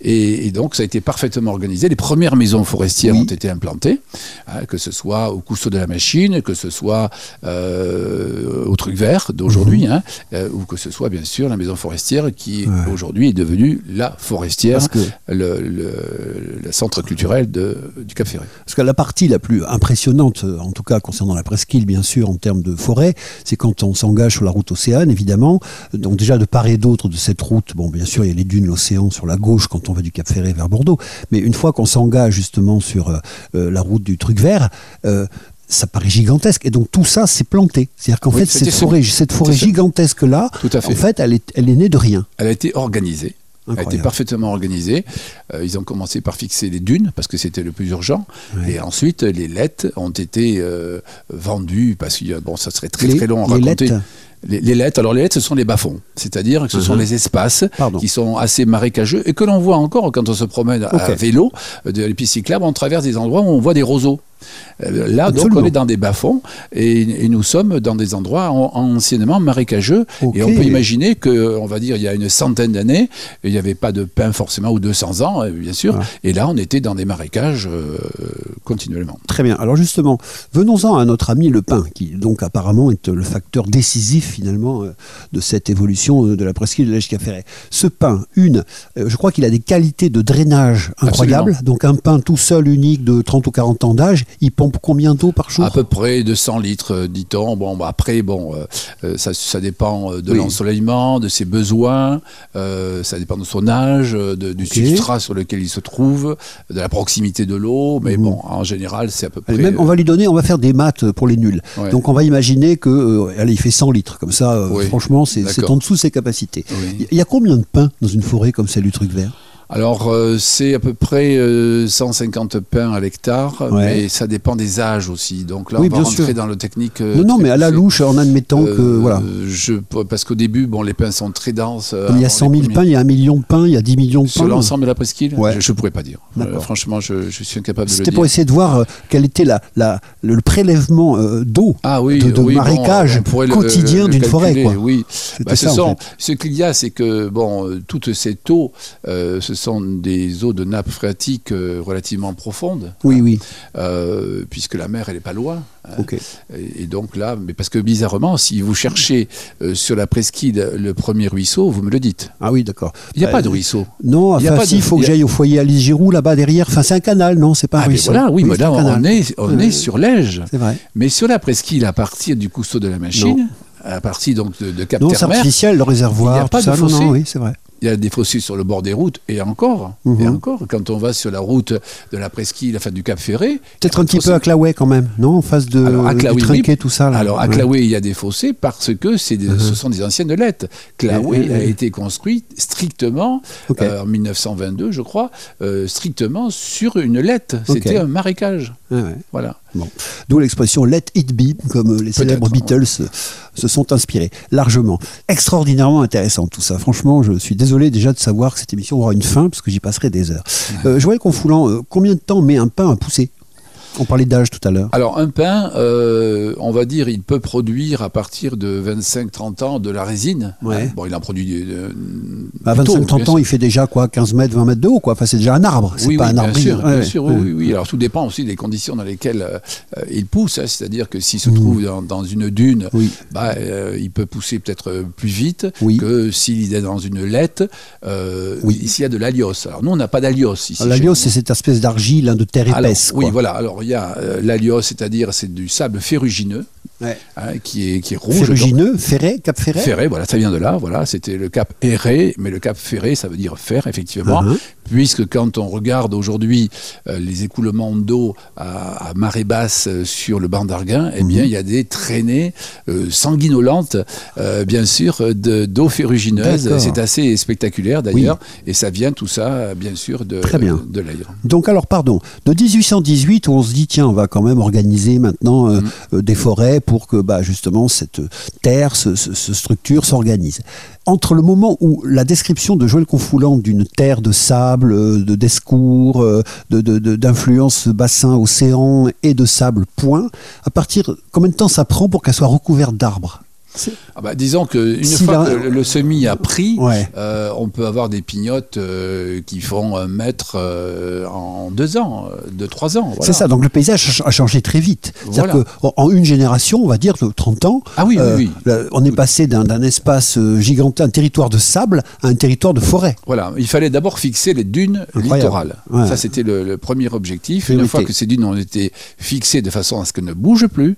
Et, et donc, ça a été parfaitement organisé. Les premières maisons forestières Oui. ont été implantées, hein, que ce soit au Cousteau de la Machine, que ce soit euh, au Truc Vert d'aujourd'hui, hein, euh, ou que ce soit, bien sûr, la maison forestière qui, Mhm. Ouais. aujourd'hui, est devenue la forestière, que- le, le- le centre culturel de- du Cap Ferré. Parce que la partie la plus impressionnante, euh, en tout cas concernant la presqu'île, bien sûr, en termes de forêt, c'est quand on s'engage sur la route Océane, évidemment. Donc déjà de part et d'autre de cette route, bon, bien sûr, il y a les dunes, l'océan sur la gauche quand on va du Cap Ferré vers Bordeaux. Mais une fois qu'on s'engage justement sur euh, euh, la route du Truc Vert, euh, ça paraît gigantesque. Et donc tout ça, c'est planté. C'est-à-dire qu'en Oui, fait, cette forêt, cette gigantesque-là, en fait, elle est, elle est née de rien. Elle a été organisée. Elle a été Incroyable. parfaitement organisée. Euh, ils ont commencé par fixer les dunes parce que c'était le plus urgent. Et ensuite, les lettres ont été euh, vendues parce que bon, ça serait très Les- très long à les raconter. lettres Les, les lettres, alors les lettres, ce sont les bas-fonds, c'est-à-dire que ce sont Mhm. les espaces Pardon. qui sont assez marécageux et que l'on voit encore quand on se promène à vélo euh, de les pistes cyclables, on traverse des endroits où on voit des roseaux. Euh, Là, donc, on est dans des bas-fonds et, et nous sommes dans des endroits en- anciennement marécageux. Et on peut imaginer que, on va dire, il y a une centaine d'années, il n'y avait pas de pain forcément, ou 200 ans, euh, bien sûr. Ah. Et là, on était dans des marécages euh, continuellement. Très bien. Alors justement, venons-en à notre ami le pain, qui donc apparemment est le facteur décisif finalement euh, de cette évolution de la presqu'île de l'Eschcaféret. Ce pain, une, je crois qu'il a des qualités de drainage incroyables. Donc un pain tout seul, unique, de 30 ou 40 ans d'âge, il pompe combien d'eau par jour À peu près de 100 litres, euh, dit-on. Bon, bah, après, bon, euh, euh, ça, ça dépend de Oui. l'ensoleillement, de ses besoins, euh, ça dépend de son âge, de- du substrat sur lequel il se trouve, de la proximité de l'eau. Mais Mhm. bon, en général, c'est à peu près. Allez, même, on va lui donner, on va faire des maths pour les nuls. Ouais. Donc on va imaginer que, euh, allez, il fait 100 litres, comme ça, Oui. franchement, c'est en dessous de ses capacités. Oui. Il y a combien de pains dans une forêt comme celle du truc vert? Alors, euh, c'est à peu près euh, 150 pains à l'hectare, Ouais. mais ça dépend des âges aussi. Donc là, Oui, on va bien rentrer sûr. dans le technique. euh, Non, non, mais à la louche, en admettant que, Euh, voilà. Je, parce qu'au début, bon, les pains sont très denses. euh, il y a avant 100 les 000 premiers- pains, il y a un million de pains, il y a 10 millions de Sur pains. l'ensemble de la presqu'île Ouais. Je ne pourrais pas dire. Euh, franchement, je, je suis incapable de le C'était dire. pour essayer de voir euh, quel était la, la- le, prélèvement euh, d'eau Ah oui, de, de oui, bon, marécage on pourrait le- quotidien d'une forêt. Quoi. Oui, C'était Bah, ce, ça, en sont, fait. ce qu'il y a, c'est que bon, euh, ces eaux, euh, ce sont des eaux de nappe phréatique euh, relativement profondes. Oui, oui. Euh, puisque la mer, elle n'est pas loin. hein. Ok. Et, et donc là, mais parce que bizarrement, si vous cherchez euh, sur la presqu'île le premier ruisseau, vous me le dites. Ah oui, d'accord. Il n'y a Bah, pas de ruisseau. Non, il enfin, si, il faut que a- j'aille au foyer Alice Giroud, là-bas derrière. Enfin, c'est un canal, non C'est pas un Ah, mais ruisseau. voilà, oui, mais c'est là, on est, on Ouais. est sur l'Ège. C'est vrai. Mais sur la presqu'île, à partir du cousteau de la machine, à partir donc de, de Cap Non, c'est artificiel, le Il n'y réservoir, a pas de. Non, fossé. non, oui, c'est vrai. Il y a des fossés sur le bord des routes, et encore, et Mhm. encore, quand on va sur la route de la presqu'île, enfin du Cap Ferré. Peut-être un petit peu à Claouet quand même, non En face de Alors, à du Claouet, trinquet, oui. tout ça. Là. Alors à Ouais. Claouet, il y a des fossés parce que c'est des- ce sont des anciennes lettres. Claouet Mhm. a été construit strictement euh, en 1922, je crois, euh, strictement sur une lettre. C'était un marécage. Ouais, ouais. Voilà. D'où l'expression let it be, comme euh, les célèbres Beatles se sont inspirés largement. Extraordinairement intéressant tout ça. Franchement, je suis désolé déjà de savoir que cette émission aura une fin, parce que j'y passerai des heures. Euh, Joël Confoulant, euh, combien de temps met un pain à pousser? On parlait d'âge tout à l'heure. Alors un pain, euh, on va dire, il peut produire à partir de 25-30 ans de la résine. Ouais. Bon, il en produit. euh, À plutôt, 25-30 bien ans, il fait déjà quoi 15 mètres, 20 mètres de haut, quoi. Enfin, c'est déjà un arbre. C'est Oui, pas oui, un bien arbre. sûr, Ouais, bien ouais, sûr, oui, oui. Alors tout dépend aussi des conditions dans lesquelles euh, euh, il pousse. hein. C'est-à-dire que s'il se Mhm. trouve dans, dans une dune, bah, euh, il peut pousser peut-être euh, plus vite que s'il est dans une lette. Euh, Oui. S'il y a de l'alios. Alors nous, on n'a pas d'alios ici. L'alios, c'est cette espèce d'argile, hein, de terre Alors, épaisse. oui, voilà. Alors il y a euh, l'alios, c'est-à-dire c'est du sable ferrugineux Ouais. hein, qui est qui est rouge. Ferrugineux, ferré, cap ferré. Ferré, voilà, ça vient de là, voilà, c'était le cap Erré, mais le cap Ferré, ça veut dire fer, effectivement, Uh-huh. puisque quand on regarde aujourd'hui euh, les écoulements d'eau à, à marée basse euh, sur le banc d'Arguin, eh bien, il y a des traînées euh, sanguinolentes, euh, bien sûr, de- d'eau ferrugineuse. C'est assez spectaculaire d'ailleurs, et ça vient tout ça, euh, bien sûr, de, Très bien. de l'air. Donc alors pardon, de 1818 où on se dit tiens on va quand même organiser maintenant euh, Mm. euh, des forêts pour que bah, justement cette terre, ce, ce- ce structure s'organise. Entre le moment où la description de Joël Confoulant d'une terre de sable, euh, de d'escours, euh, de- de- d'influence bassin, océan et de sable point, à partir combien de temps ça prend pour qu'elle soit recouverte d'arbres? Ah bah, disons qu'une Si fois la- que le, semis a pris, Ouais. euh, on peut avoir des pignottes euh, qui font un mètre euh, en deux ans, deux, trois ans. voilà. C'est ça, donc le paysage a ch- a changé très vite. C'est-à-dire Voilà. qu'en en une génération, on va dire de 30 ans, Ah oui, oui, oui. le- on est passé d'un espace gigantesque, un territoire de sable, à un territoire de forêt. Voilà, il fallait d'abord fixer les dunes Incroyable. littorales. Ouais. Ça, c'était le, le premier objectif. Une fois que ces dunes ont été fixées de façon à ce qu'elles ne bougent plus,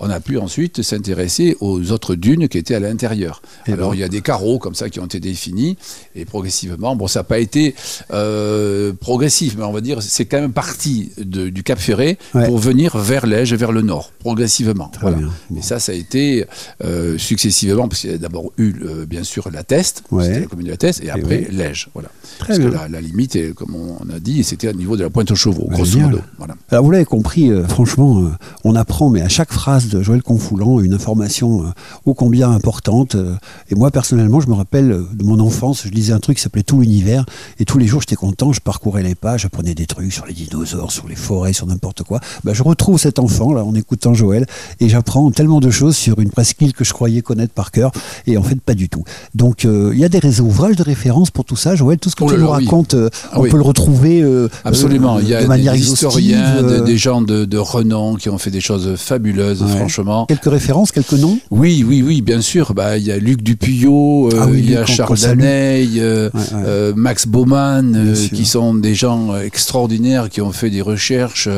on a pu ensuite s'intéresser aux autres dunes qui étaient à l'intérieur. Et Alors, ben. il y a des carreaux comme ça qui ont été définis, et progressivement, bon, ça n'a pas été euh, progressif, mais on va dire, c'est quand même parti de- du Cap Ferré Ouais. pour venir vers l'Ège, vers le nord, progressivement. Très voilà. bien. Bon. Et ça, ça a été euh, successivement, parce qu'il y a d'abord eu, euh, bien sûr, la Teste, Ouais. c'était la commune de la Teste, et après oui. l'Ège. Voilà. Très Parce bien. que la, la limite, est, comme on a dit, c'était au niveau de la pointe aux chevaux, Ouais, grosso modo. Voilà. Alors vous l'avez compris, franchement, on apprend, mais à chaque phrase de Joël Confoulant, une information euh, ô combien importante. euh, et moi, personnellement, je me rappelle euh, de mon enfance, je lisais un truc qui s'appelait Tout l'univers, et tous les jours, j'étais content, je parcourais les pages, j'apprenais des trucs sur les dinosaures, sur les forêts, sur n'importe quoi. Ben, je retrouve cet enfant, là, en écoutant Joël, et j'apprends tellement de choses sur une presqu'île que je croyais connaître par cœur, et en fait, pas du tout. Donc, euh, il y a des réseaux ouvrages de référence pour tout ça, Joël, tout ce que Oh tu là nous oui. racontes, euh, Ah on oui. peut le retrouver euh, Absolument. Il y a de manière des historiens, de- des gens de, de renom qui ont fait des choses fabuleuses, Ouais. Franchement. Quelques références, quelques noms Oui, oui, oui, bien sûr. Bah, il y a Luc Dupuyot, euh, Ah oui, il y a Charles. Daneil, euh, Ouais, ouais. euh, Max Baumann, qui sont des gens extraordinaires qui ont fait des recherches.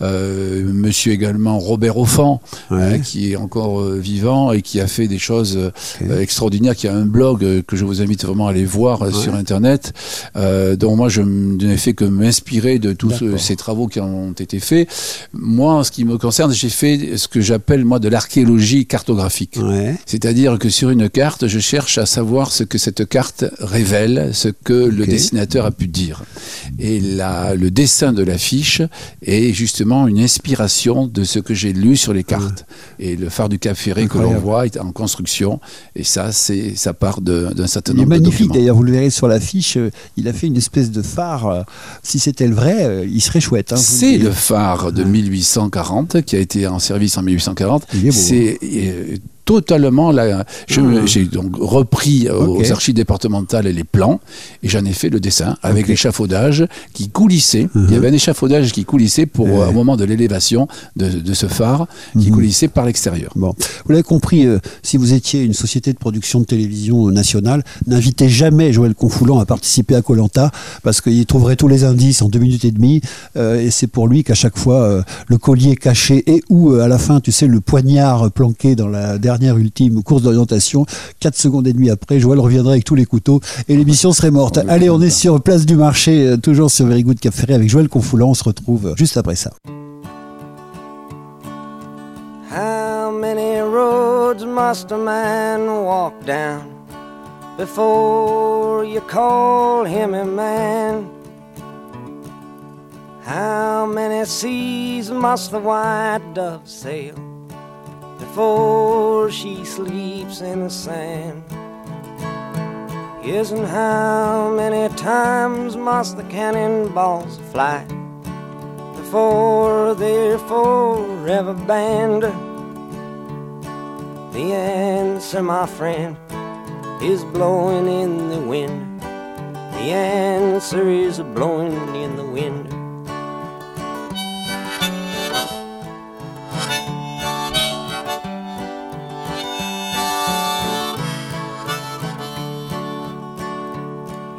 Monsieur également Robert Offan, Ouais. qui est encore vivant et qui a fait des choses extraordinaires, qui a un blog que je vous invite vraiment à aller voir sur Internet. Donc moi, je n'ai fait que m'inspirer de tous ces travaux qui ont été faits. Moi, en ce qui me concerne, j'ai fait ce que j'appelle moi de l'archéologie cartographique. Ouais. C'est-à-dire que sur une carte, je cherche à savoir ce que cette carte révèle, ce que le dessinateur a pu dire. Et la, le dessin de l'affiche est justement une inspiration de ce que j'ai lu sur les cartes. Et le phare du Cap Ferré que l'on voit est en construction. Et ça, c'est ça part d'un certain nombre de magnifique d'ailleurs, vous le verrez sur l'affiche, euh, il a fait une espèce de phare. euh, Si c'était le vrai, euh, il serait chouette. hein, C'est le phare de 1840 qui a été en service en 1840. Il est beau, hein. C'est euh, totalement là. je- Ah. J'ai donc repris euh, aux archives départementales les plans et j'en ai fait le dessin avec l'échafaudage qui coulissait. Il y Mhm. avait un échafaudage qui coulissait pour Ouais. euh, au moment de l'élévation de, de ce phare qui Mhm. coulissait par l'extérieur. Bon, vous l'avez compris, euh, si vous étiez une société de production de télévision nationale, n'invitez jamais Joël Confoulant à participer à Colanta parce qu'il trouverait tous les indices en deux minutes et demie euh, et c'est pour lui qu'à chaque fois euh, le collier caché et ou à la fin, tu sais, le poignard planqué dans la, derrière dernière ultime course d'orientation. 4 secondes et demie après, Joël reviendrait avec tous les couteaux et l'émission serait morte. Mais Allez, on est sur Place du Marché, euh, toujours sur Very Good Cap Ferré avec Joël Confoulant. On se retrouve euh, juste après ça. How many roads must a man walk down before you call him a man? How many seas must the white dove sail before she sleeps in the sand? And how many times must the cannonballs fly before they're forever banned? The answer, my friend, is blowing in the wind. The answer is blowing in the wind.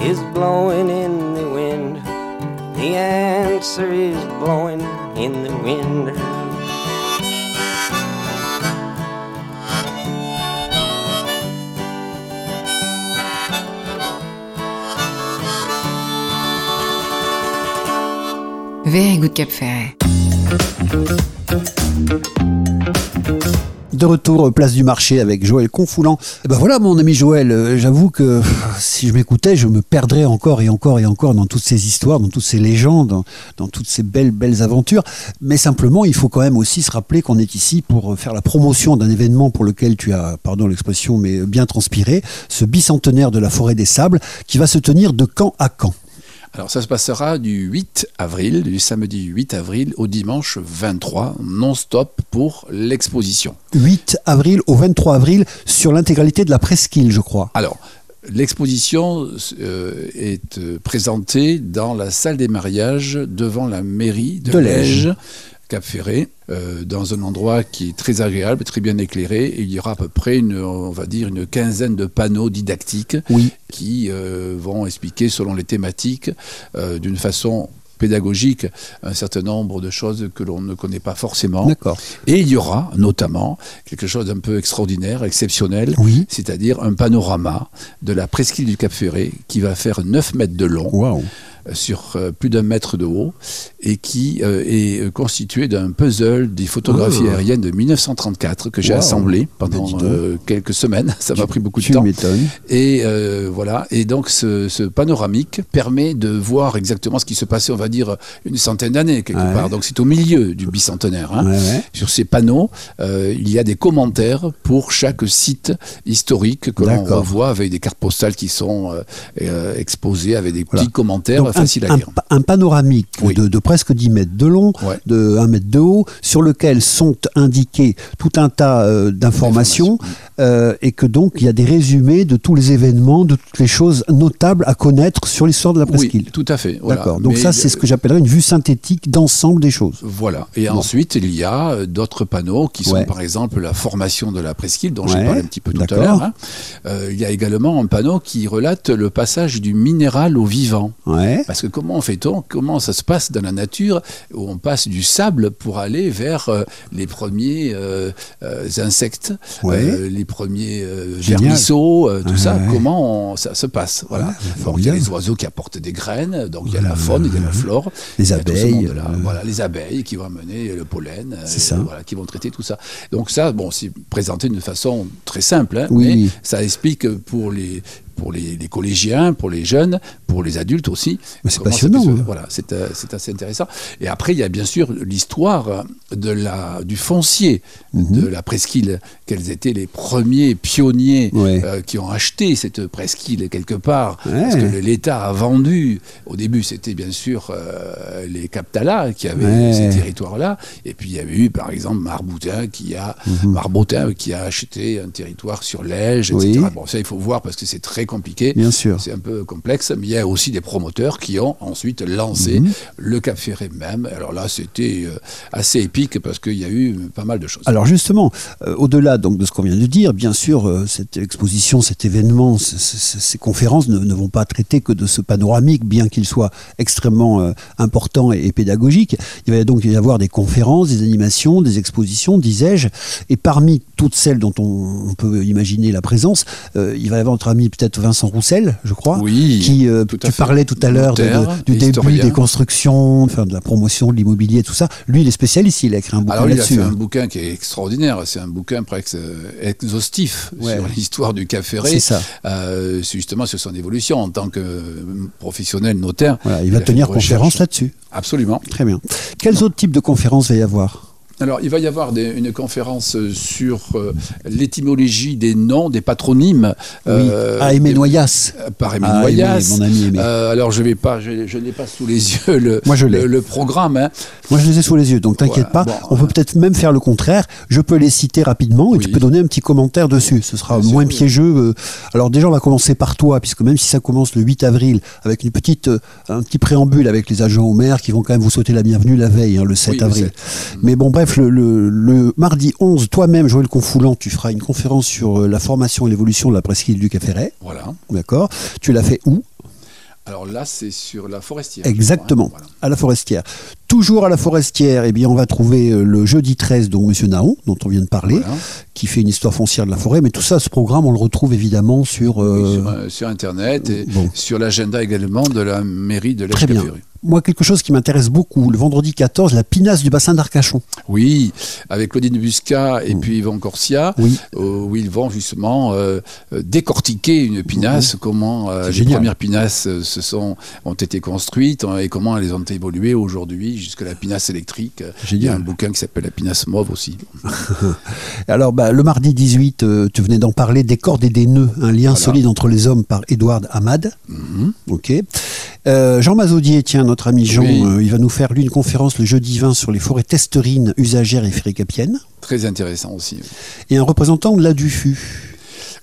is blowing in the wind. The answer is blowing in the wind. Very Good Cap Ferret. De retour euh, place du marché avec Joël Confoulant. Eh ben voilà mon ami Joël, euh, j'avoue que si je m'écoutais, je me perdrais encore et encore et encore dans toutes ces histoires, dans toutes ces légendes, dans, dans toutes ces belles belles aventures. Mais simplement, il faut quand même aussi se rappeler qu'on est ici pour euh, faire la promotion d'un événement pour lequel tu as, pardon l'expression, mais bien transpiré, ce bicentenaire de la forêt des sables, qui va se tenir de camp à camp. Alors ça se passera du 8 avril, du samedi 8 avril au dimanche 23, non-stop pour l'exposition. 8 avril au 23 avril sur l'intégralité de la presqu'île, je crois. Alors, l'exposition euh, est euh, présentée dans la salle des mariages devant la mairie de, De Lège. Cap Ferré, euh, dans un endroit qui est très agréable, très bien éclairé. Et il y aura à peu près, une, on va dire, une quinzaine de panneaux didactiques Oui. qui euh, vont expliquer, selon les thématiques, euh, d'une façon pédagogique, un certain nombre de choses que l'on ne connaît pas forcément. D'accord. Et il y aura notamment quelque chose d'un peu extraordinaire, exceptionnel, Oui. c'est-à-dire un panorama de la presqu'île du Cap Ferré qui va faire 9 mètres de long Waouh. Sur euh, plus d'un mètre de haut et qui euh, est constitué d'un puzzle des photographies Oh. aériennes de 1934 que j'ai Wow. assemblé Ben, pendant euh, quelques semaines. (laughs) Ça m'a pris beaucoup de Tu temps. Et voilà. Et donc ce, ce panoramique permet de voir exactement ce qui se passait, on va dire, une centaine d'années quelque Ouais. part. Donc c'est au milieu du bicentenaire. hein. Ouais, ouais. Sur ces panneaux, il y a des commentaires pour chaque site historique que l'on revoit avec des cartes postales qui sont euh, exposées avec des Voilà. petits commentaires. Donc, facile à un, lire. pa- un panoramique Oui. de, de presque 10 mètres de long, Ouais. de 1 mètre de haut, sur lequel sont indiqués tout un tas euh, d'informations, euh, et que donc il y a des résumés de tous les événements, de toutes les choses notables à connaître sur l'histoire de la Oui, presqu'île. tout à fait. voilà. D'accord. Donc Mais, ça, c'est ce que j'appellerais une vue synthétique d'ensemble des choses. Voilà. Et ensuite, il y a euh, d'autres panneaux qui sont, Ouais. par exemple, la formation de la presqu'île, dont Ouais, j'ai parlé un petit peu tout à l'heure. hein. Euh, il y a également un panneau qui relate le passage du minéral au vivant. Ouais. Parce que comment fait-on Comment ça se passe dans la nature où on passe du sable pour aller vers euh, les premiers euh, euh, insectes, Ouais. les premiers euh, tout ça ouais. Comment on- ça se passe Voilà. Donc il y a les oiseaux qui apportent des graines, donc il y a la faune, il y a la flore, Les abeilles, Voilà, les abeilles qui vont amener le pollen, C'est ça. voilà, qui vont traiter tout ça. Donc ça, bon, c'est présenté d'une façon très simple, hein, Oui. mais ça explique pour les pour les, les collégiens, pour les jeunes, pour les adultes aussi. Mais c'est passionnant, se- hein. Voilà, c'est euh, c'est assez intéressant. Et après, il y a bien sûr l'histoire de la du foncier Mhm. de la presqu'île. Quels étaient les premiers pionniers Ouais. euh, qui ont acheté cette presqu'île quelque part Ouais. Parce que l'État a vendu. Au début, c'était bien sûr euh, les Captala qui avaient Ouais. ces territoires-là. Et puis il y avait eu, par exemple, Marboutin qui a Marbotin qui a acheté un territoire sur l'Ège, etc. Oui. Bon, ça il faut voir parce que c'est très compliqué. Bien sûr. C'est un peu complexe, mais il y a aussi des promoteurs qui ont ensuite lancé Mhm. le Cap Ferré même. Alors là, c'était euh, assez épique parce qu'il y a eu pas mal de choses. Alors justement, euh, au-delà donc de ce qu'on vient de dire, bien sûr, euh, cette exposition, cet événement, c- c- ces conférences ne, ne vont pas traiter que de ce panoramique, bien qu'il soit extrêmement euh, important et, et pédagogique. Il va donc y avoir des conférences, des animations, des expositions, disais-je, et parmi toutes celles dont on, on peut imaginer la présence, il va y avoir notre ami peut-être Vincent Roussel, je crois, Oui, qui euh, tout à tu parlais tout à l'heure de- de- Notaire, du début des constructions, enfin de la promotion de l'immobilier, tout ça. Lui, il est spécialiste, il a écrit un bouquin Alors il a fait un hein. bouquin qui est extraordinaire. C'est un bouquin presque euh, exhaustif Ouais. sur l'histoire du Ferré. C'est ça. Euh, c'est justement sur son évolution en tant que euh, professionnel notaire. Voilà, il va tenir conférence là-dessus. Absolument. Très bien. Quels autres types de conférences va y avoir? Alors, il va y avoir des- une conférence euh, sur euh, l'étymologie des noms, des patronymes. euh, Ah, Aimé Noyas. par Aimé Ah, Noyas. Aimé, mon ami Aimé. Euh, alors, je vais pas, je, je n'ai pas sous les (laughs) yeux le, Moi, je l'ai. le, le programme. hein. Moi, je les ai sous les yeux, donc t'inquiète Voilà, pas. bon, On peut peut-être même faire le contraire. Je peux les citer rapidement et Oui. tu peux donner un petit commentaire dessus. Ce sera Bien moins oui. piégeux. Alors déjà, on va commencer par toi, puisque même si ça commence le 8 avril, avec une petite, un petit préambule avec les agents au maire qui vont quand même vous souhaiter la bienvenue la veille, hein, le 7 Oui, le avril. 7. Mais bon, bref, le, le- le mardi 11, toi-même, Joël Confoulant, tu feras une conférence sur euh, la formation et l'évolution de la presqu'île du Caféret. Voilà. D'accord Tu l'as fait où? Alors là, c'est sur la forestière. crois, hein. Exactement, Voilà. à la forestière. Toujours à la forestière, eh bien, on va trouver euh, le jeudi 13, donc Monsieur Naon, dont on vient de parler, Voilà. qui fait une histoire foncière de la forêt. Mais tout ça, ce programme, on le retrouve évidemment sur. euh, Oui, sur, sur Internet et bon. sur l'agenda également de la mairie de Très bien. Moi, quelque chose qui m'intéresse beaucoup, le vendredi 14, la pinasse du bassin d'Arcachon. Oui, avec Claudine Busca et puis Yvon Corsia. Oui. euh, où ils vont justement euh, décortiquer une pinasse, comment euh, les génial. premières pinasses se sont, ont été construites euh, et comment elles ont évolué aujourd'hui jusqu'à la pinasse électrique. Il y a un Génial. bouquin qui s'appelle La pinasse mauve aussi. (laughs) Alors, bah, le mardi 18, euh, tu venais d'en parler, des cordes et des nœuds, un lien Voilà. solide entre les hommes par Édouard Hamad. Mhm. Ok. Euh, Jean Mazaudier, tiens, notre ami Jean, Oui. euh, il va nous faire lui une conférence le jeudi 20 sur les forêts testerines, usagères et féricapiennes. Très intéressant aussi. Et un représentant de la DUFU.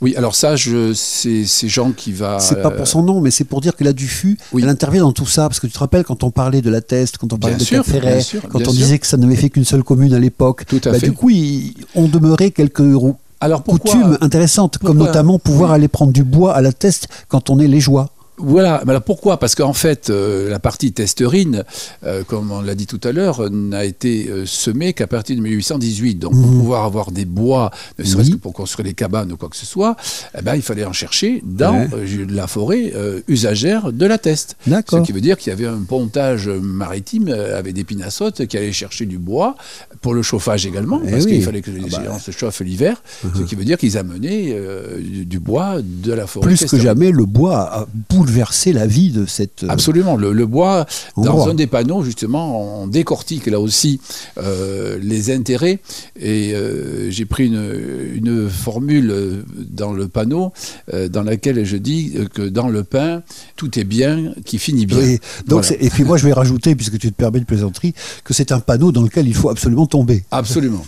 Oui, alors ça, je, c'est, Jean qui va. C'est pas pour son nom, mais c'est pour dire que la DUFU, Oui. elle intervient dans tout ça. Parce que tu te rappelles quand on parlait de la Teste, quand on parlait Bien de Ferret, quand on sûr. disait que ça n'avait fait qu'une seule commune à l'époque. Bah. Du coup, ils ont demeuré quelques rou- Alors pourquoi coutumes intéressantes, comme notamment pouvoir aller prendre du bois à la Teste quand on est les joies. Voilà, alors pourquoi? Parce qu'en fait, euh, la partie testerine, euh, comme on l'a dit tout à l'heure, n'a été euh, semée qu'à partir de 1818. Donc, pour pouvoir avoir des bois, ne serait-ce. Oui. que pour construire des cabanes ou quoi que ce soit, eh ben, il fallait en chercher dans Ouais. euh, la forêt euh, usagère de la Teste. Ce qui veut dire qu'il y avait un pontage maritime euh, avec des pinassotes qui allaient chercher du bois pour le chauffage également, Eh parce oui. qu'il fallait que les Ah bah. gens se chauffent l'hiver. Ce qui veut dire qu'ils amenaient euh, du, du bois de la forêt. Plus que jamais, le bois a bouleversé la vie de cette. euh, Absolument. Le, le bois, dans un des panneaux, justement, on décortique là aussi euh, les intérêts. Et euh, j'ai pris une, une formule dans le panneau euh, dans laquelle je dis que dans le pain, tout est bien qui finit bien. Oui. Donc Voilà. et puis moi je vais rajouter, puisque tu te permets de plaisanterie, que c'est un panneau dans lequel il faut absolument tomber. Absolument.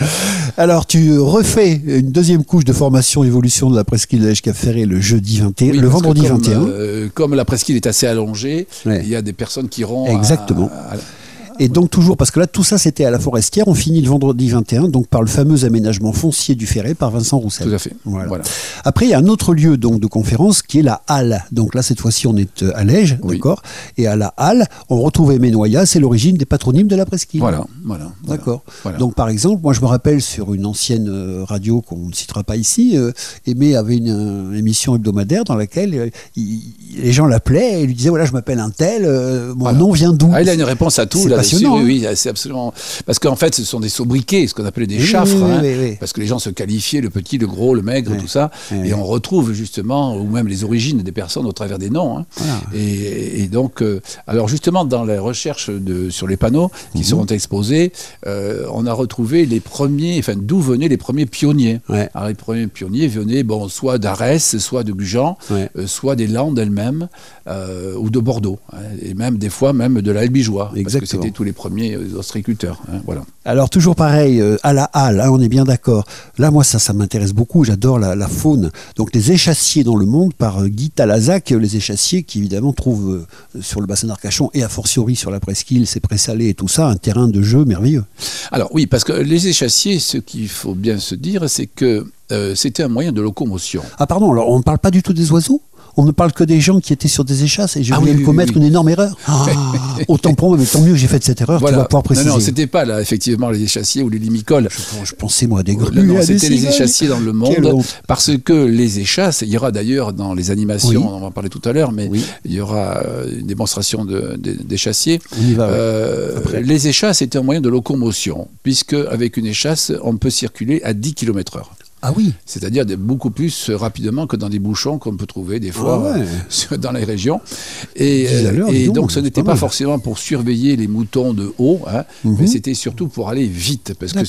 (laughs) Alors tu refais une deuxième couche de formation évolution de la presqu'île de l'Èche Cap Ferré le jeudi 21, Oui, le vendredi comme, 21. Euh, comme la presqu'île est assez allongée, Ouais. il y a des personnes qui iront. à- Exactement. à- Et donc toujours, parce que là tout ça c'était à la Forestière, on finit le vendredi 21, donc par le fameux aménagement foncier du Ferret par Vincent Roussel. tout à fait. Voilà. Voilà. Après, il y a un autre lieu donc de conférence qui est la Halle. Donc là, cette fois-ci, on est euh, à Lège, Oui. d'accord? Et à la Halle, on retrouve Aimé Noya, c'est l'origine des patronymes de la presqu'île. Voilà. Voilà. D'accord. Voilà. Donc par exemple, moi je me rappelle sur une ancienne euh, radio qu'on ne citera pas ici, euh, Aimé avait une émission hebdomadaire dans laquelle euh, il- les gens l'appelaient et lui disaient voilà je m'appelle un tel, euh, mon Voilà. nom vient d'où? Ah, il a une réponse à tout C'est là-dessus. Passionnant, Oui, hein. oui, c'est absolument. Parce qu'en fait, ce sont des sobriquets, ce qu'on appelait des Oui, chaffres. oui, hein. Parce que les gens se qualifiaient, le petit, le gros, le maigre, tout ça. Et on retrouve justement, ou même les origines des personnes au travers des noms. hein. Voilà. Et, et donc, euh, alors justement, dans les recherches de, sur les panneaux qui Mhm. seront exposés, euh, on a retrouvé les premiers, enfin, d'où venaient les premiers pionniers. Alors, les premiers pionniers venaient, bon, soit d'Arès, soit de Gujan, euh, soit des Landes elles-mêmes, ou de Bordeaux, hein, et même des fois même de la Albigeois, parce que Exactement. c'était les premiers euh, ostréiculteurs. hein, voilà. Alors toujours pareil, euh, à la halle, hein, on est bien d'accord. Là, moi, ça, ça m'intéresse beaucoup. J'adore la, la faune. Donc les échassiers dans le monde par euh, Guy Talazac, les échassiers qui évidemment trouvent euh, sur le bassin d'Arcachon et a fortiori sur la presqu'île, c'est présalé et tout ça, un terrain de jeu merveilleux. Alors oui, parce que les échassiers, ce qu'il faut bien se dire, c'est que c'était un moyen de locomotion. Ah pardon, alors on ne parle pas du tout des oiseaux? On ne parle que des gens qui étaient sur des échasses et je Ah voulais oui, me oui, commettre oui. une énorme erreur. Ah, (laughs) autant pour moi, mais tant mieux que j'ai fait cette erreur, tu vas pouvoir préciser. Non, non, c'était pas là, effectivement, les échassiers ou les limicoles. je, je pensais moi à des Euh, grues. non, des c'était les échassiers dans le monde, parce que les échasses, il y aura d'ailleurs dans les animations, on va en parler tout à l'heure, mais Oui. il y aura euh, une démonstration de- de- d'échassiers. On y va, ouais. Euh, les échasses étaient un moyen de locomotion, puisque avec une échasse, on peut circuler à 10 km/h. Ah oui, C'est-à-dire beaucoup plus rapidement que dans des bouchons qu'on peut trouver des fois Ah ouais. euh, (laughs) dans les régions. Et, euh, et donc, donc ce n'était pas forcément pour surveiller les moutons de haut, hein, Mhm. mais c'était surtout pour aller vite, parce que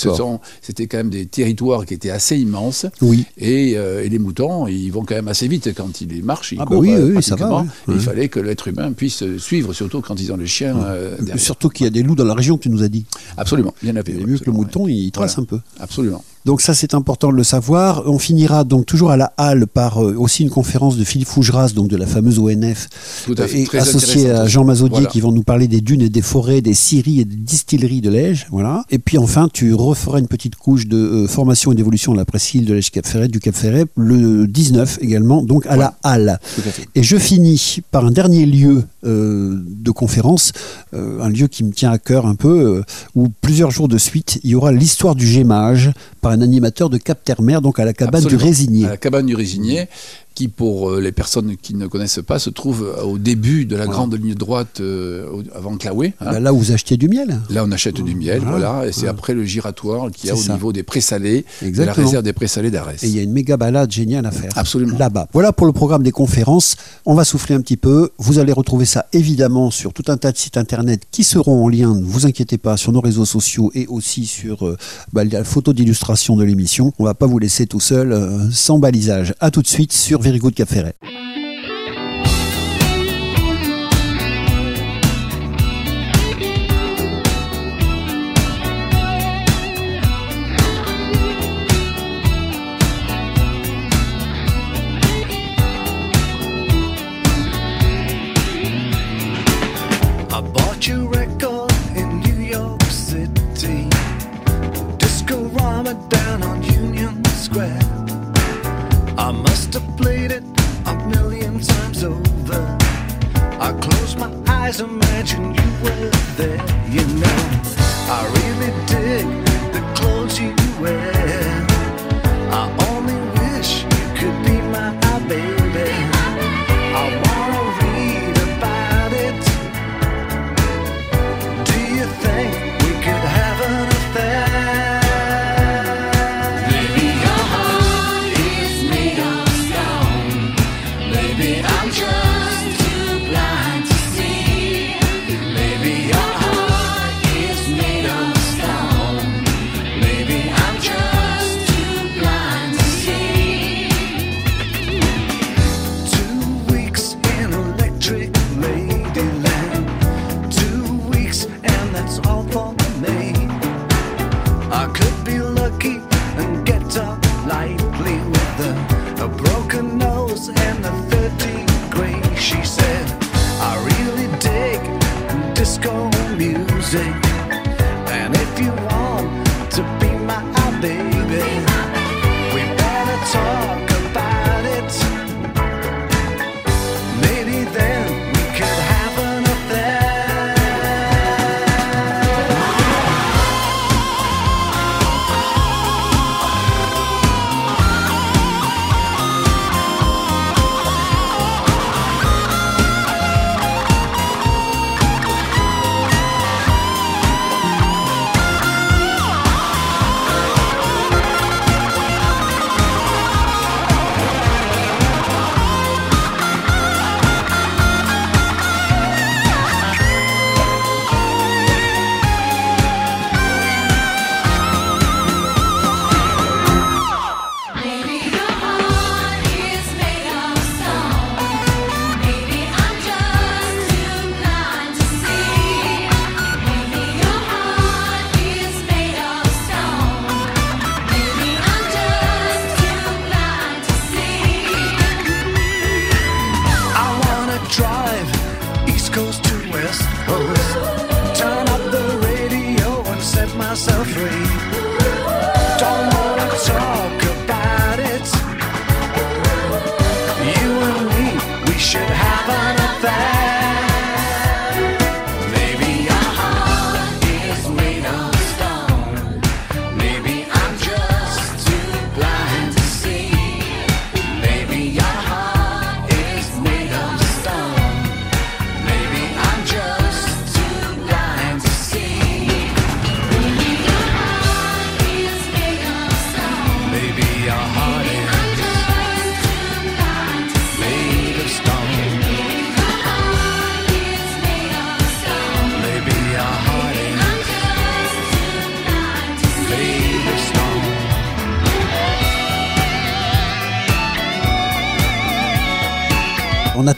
c'était quand même des territoires qui étaient assez immenses. oui. Et, euh, et les moutons, ils vont quand même assez vite quand ils marchent, ils Ah bah courent oui, euh, oui, ça va, ouais. Il Ouais. fallait que l'être humain puisse suivre, surtout quand ils ont les chiens euh. Surtout qu'il y a des loups dans la région, tu nous as dit. Absolument, il y en avait. Mieux que le mouton, il trace Voilà. un peu. Absolument. Donc ça c'est important de le savoir. On finira donc toujours à la halle par euh, aussi une conférence de Philippe Fougeras, donc de la fameuse ONF, Tout à fait. et Très associé à. Jean Mazaudier Voilà. qui vont nous parler des dunes et des forêts, des scieries et des distilleries de Lège. Voilà. Et puis enfin tu referas une petite couche de euh, formation et d'évolution de la presqu'île de Lège Cap Ferret, du Cap Ferret, le 19 également, donc à la halle. Tout à fait. Et je finis par un dernier lieu euh, de conférence, euh, un lieu qui me tient à cœur un peu, euh, où plusieurs jours de suite, il y aura l'histoire du gémage par un animateur de Cap Terre-Mer, donc à la cabane Absolument. du Résigné. À la cabane du Résinier, qui, pour euh, les personnes qui ne connaissent pas, se trouve euh, au début de la Voilà. grande ligne droite euh, avant Claoué. hein. Bah, là où vous achetez du miel. Là, on achète du miel, Voilà. voilà, et c'est après le giratoire qu'il y a au ça. niveau des présalés, de la réserve des présalés d'Arès. Et il y a une méga balade géniale à faire. Absolument. Là-bas. Voilà pour le programme des conférences. On va souffler un petit peu. Vous allez retrouver ça évidemment sur tout un tas de sites internet qui seront en lien, ne vous inquiétez pas, sur nos réseaux sociaux et aussi sur euh, bah, la photo d'illustration de l'émission. On va pas vous laisser tout seul euh, sans balisage. À tout de suite sur Very Good Cap Ferret.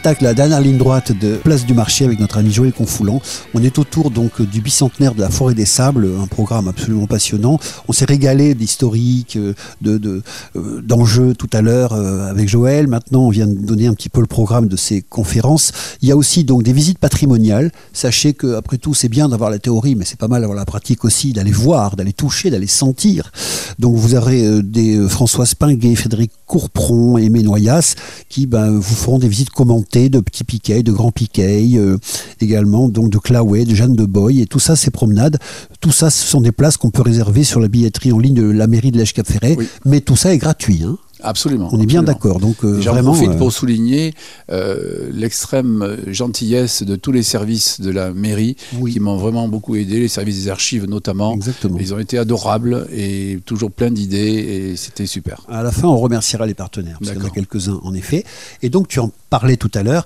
Attaque la dernière ligne droite de Place du Marché avec notre ami Joël Confoulant. On est autour donc du bicentenaire de la Forêt des Sables, un programme absolument passionnant. On s'est régalé d'historique, euh, de, euh, d'enjeux tout à l'heure euh, avec Joël. Maintenant, on vient de donner un petit peu le programme de ces conférences. Il y a aussi donc des visites patrimoniales. Sachez que après tout, c'est bien d'avoir la théorie, mais c'est pas mal d'avoir la pratique aussi, d'aller voir, d'aller toucher, d'aller sentir. Donc vous aurez des euh, François Spinguet, Frédéric Courpron et Ménoyas qui ben, vous feront des visites commentées de petits piquets, de grands piquets, euh, également donc de Claouet, de Jeanne de Boy et tout ça c'est promenade. Tout ça ce sont des places qu'on peut réserver sur la billetterie en ligne de la mairie de l'Èche-Cap-Ferret, Oui. mais tout ça est gratuit. hein. Absolument. On est bien d'accord. Donc euh, J'en profite euh, pour souligner euh, l'extrême gentillesse de tous les services de la mairie Oui. qui m'ont vraiment beaucoup aidé, les services des archives notamment. Exactement. Ils ont été adorables et toujours plein d'idées et c'était super. À la fin, on remerciera les partenaires, parce qu'il y en a quelques-uns en effet. Et donc, tu en parlais tout à l'heure.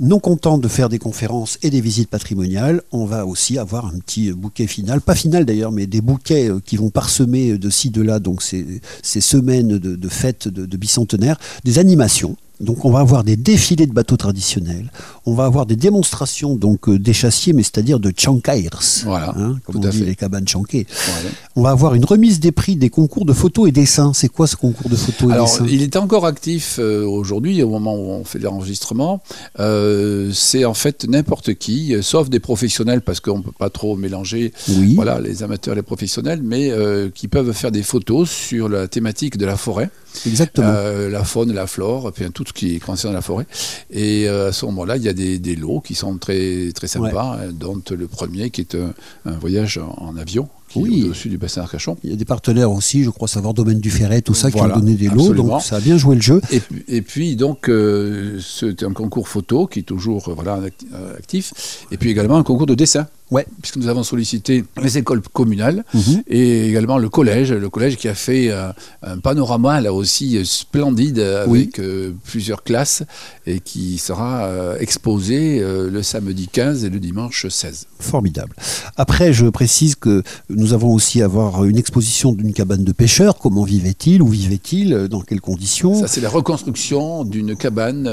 Non content de faire des conférences et des visites patrimoniales, on va aussi avoir un petit bouquet final, pas final d'ailleurs, mais des bouquets euh, qui vont parsemer de ci, de là, donc ces, semaines de, de fêtes de, de bicentenaire, des animations. Donc on va avoir des défilés de bateaux traditionnels, on va avoir des démonstrations donc euh, d'échassiers, mais c'est-à-dire de chankairs, Voilà, hein, comme on dit fait. les cabanes. Voilà. On va avoir une remise des prix des concours de photos et dessins. C'est quoi ce concours de photos et Alors, dessins? il est encore actif euh, aujourd'hui, au moment où on fait l'enregistrement. Euh, c'est en fait n'importe qui, sauf des professionnels, parce qu'on ne peut pas trop mélanger Oui. voilà, les amateurs et les professionnels, mais qui peuvent faire des photos sur la thématique de la forêt. Exactement. Euh, la faune, la flore, enfin, tout ce qui concerne la forêt. Et euh, à ce moment-là, il y a des, des lots qui sont très, très sympas, hein, dont le premier qui est un, un voyage en, avion, Oui. au-dessus du bassin d'Arcachon. Il y a des partenaires aussi, je crois savoir Domaine du Ferret, tout ça, Voilà, qui ont donné des lots, absolument. donc ça a bien joué le jeu. Et, puis- et puis, donc, euh, c'est un concours photo qui est toujours voilà, act- actif. Et puis également un concours de dessin. Ouais. Puisque nous avons sollicité les écoles communales Mhm. et également le collège. Le collège qui a fait euh, un panorama, là aussi, euh, splendide, euh, Oui. avec euh, plusieurs classes et qui sera euh, exposé euh, le samedi 15 et le dimanche 16. Formidable. Après, je précise que nous avons aussi avoir une exposition d'une cabane de pêcheurs. Comment vivait-il Où vivait-il Dans quelles conditions? Ça, c'est la reconstruction d'une cabane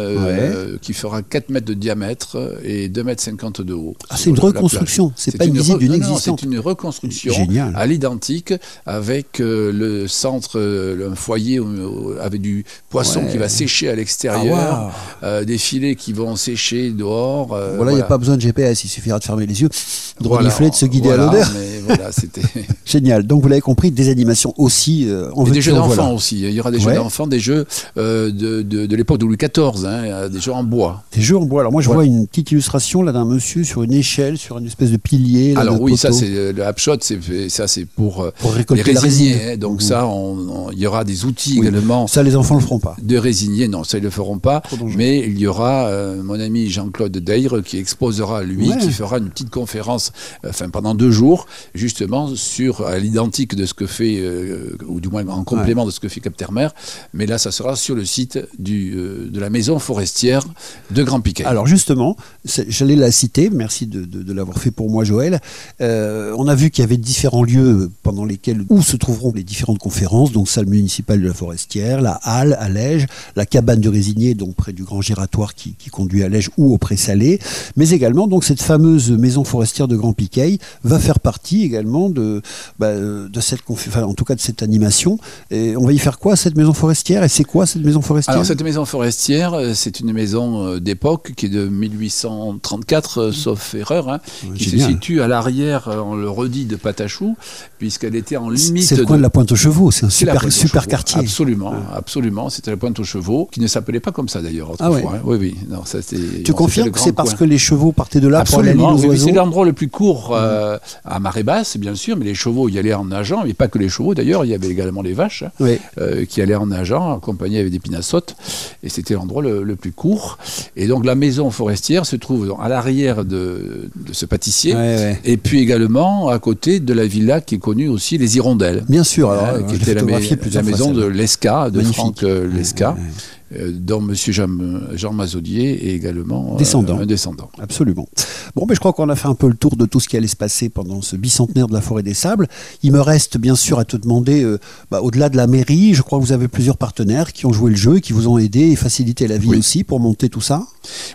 qui fera 4 mètres de diamètre et 2 mètres 50 de haut. Ah, c'est une plage. Reconstruction, c'est pas une visite d'une existante. C'est une reconstruction Génial. à l'identique avec euh, le centre, euh, un foyer euh, avec du poisson Ouais. qui va sécher à Ah, l'extérieur, waouh. euh, des filets qui vont sécher dehors. euh, Voilà, il n'y a pas besoin de GPS, il suffira de fermer les yeux, de Voilà, renifler, de se guider voilà, à l'odeur. Voilà, c'était. (laughs) Génial. Donc vous l'avez compris, des animations aussi. en Et des jeux en d'enfants voilà. aussi. Il y aura des Ouais. jeux d'enfants, des jeux de, de, de l'époque de Louis XIV, hein, des jeux en bois. Des jeux en bois. Alors moi, je vois une petite illustration là d'un monsieur sur une échelle, sur une espèce de pilier. là, Alors oui, ça c'est euh, le Hapshot, c'est ça c'est pour, euh, Pour les récolter résine. hein. donc ça, il y aura des outils Oui. également Ça, les enfants le feront pas. de résiniers. Non, ça ils le feront pas. Mais il y aura euh, mon ami Jean-Claude Deyre qui exposera lui, Ouais. qui fera une petite conférence, euh, enfin pendant deux jours, justement sur à l'identique de ce que fait, euh, ou du moins en complément de ce que fait Captermer. Mais là, ça sera sur le site du, de la maison forestière de Grand Piquet. Alors justement, j'allais la citer, merci de, de- de l'avoir fait pour moi Joël. Euh, on a vu qu'il y avait différents lieux pendant lesquels, où se trouveront les différentes conférences, donc salle municipale de la Forestière, la halle à Lège, la cabane du Résinier, donc près du grand giratoire qui, qui conduit à Lège ou au Pré-Salé, mais également donc cette fameuse maison forestière de Grand Piquet va faire partie également de, bah, euh, de cette enfin, en tout cas de cette animation. Et on va y faire quoi cette maison forestière? Et c'est quoi cette maison forestière? Alors cette maison forestière, euh, c'est une maison d'époque qui est de 1834, euh, sauf erreur, hein, qui se situe à l'arrière, euh, on le redit, de Patachou, puisqu'elle était en limite. C'est le coin de la Pointe aux Chevaux, c'est un super, quartier. Absolument, absolument. C'était la Pointe aux Chevaux, qui ne s'appelait pas comme ça d'ailleurs Ah autrefois. ouais. hein. Oui, oui. Non, ça, Tu confirmes que c'est parce que les chevaux partaient de là pour aller Absolument, oui, c'est l'endroit le plus court euh, à marée basse, bien sûr, mais les chevaux y allaient en nageant, mais pas que les chevaux d'ailleurs, il y avait également les vaches hein, Oui. euh, qui allaient en nageant, accompagnées avec des pinassotes, et c'était l'endroit le, le plus court. Et donc la maison forestière se trouve à l'arrière de, de ce pâtissier, Ouais, ouais. et puis également à côté de la villa qui est connue aussi, les Hirondelles. Bien sûr, alors, Hein, euh, qui était la, la maison de. Lesca, de Magnifique. Franck euh, Lesca, Euh, dont Monsieur Jean, Jean Mazodier est également euh, Descendant. un descendant. Absolument. Bon, mais je crois qu'on a fait un peu le tour de tout ce qui allait se passer pendant ce bicentenaire de la forêt des sables. Il me reste bien sûr à te demander, euh, bah, au-delà de la mairie, je crois que vous avez plusieurs partenaires qui ont joué le jeu et qui vous ont aidé et facilité la vie Oui. aussi pour monter tout ça.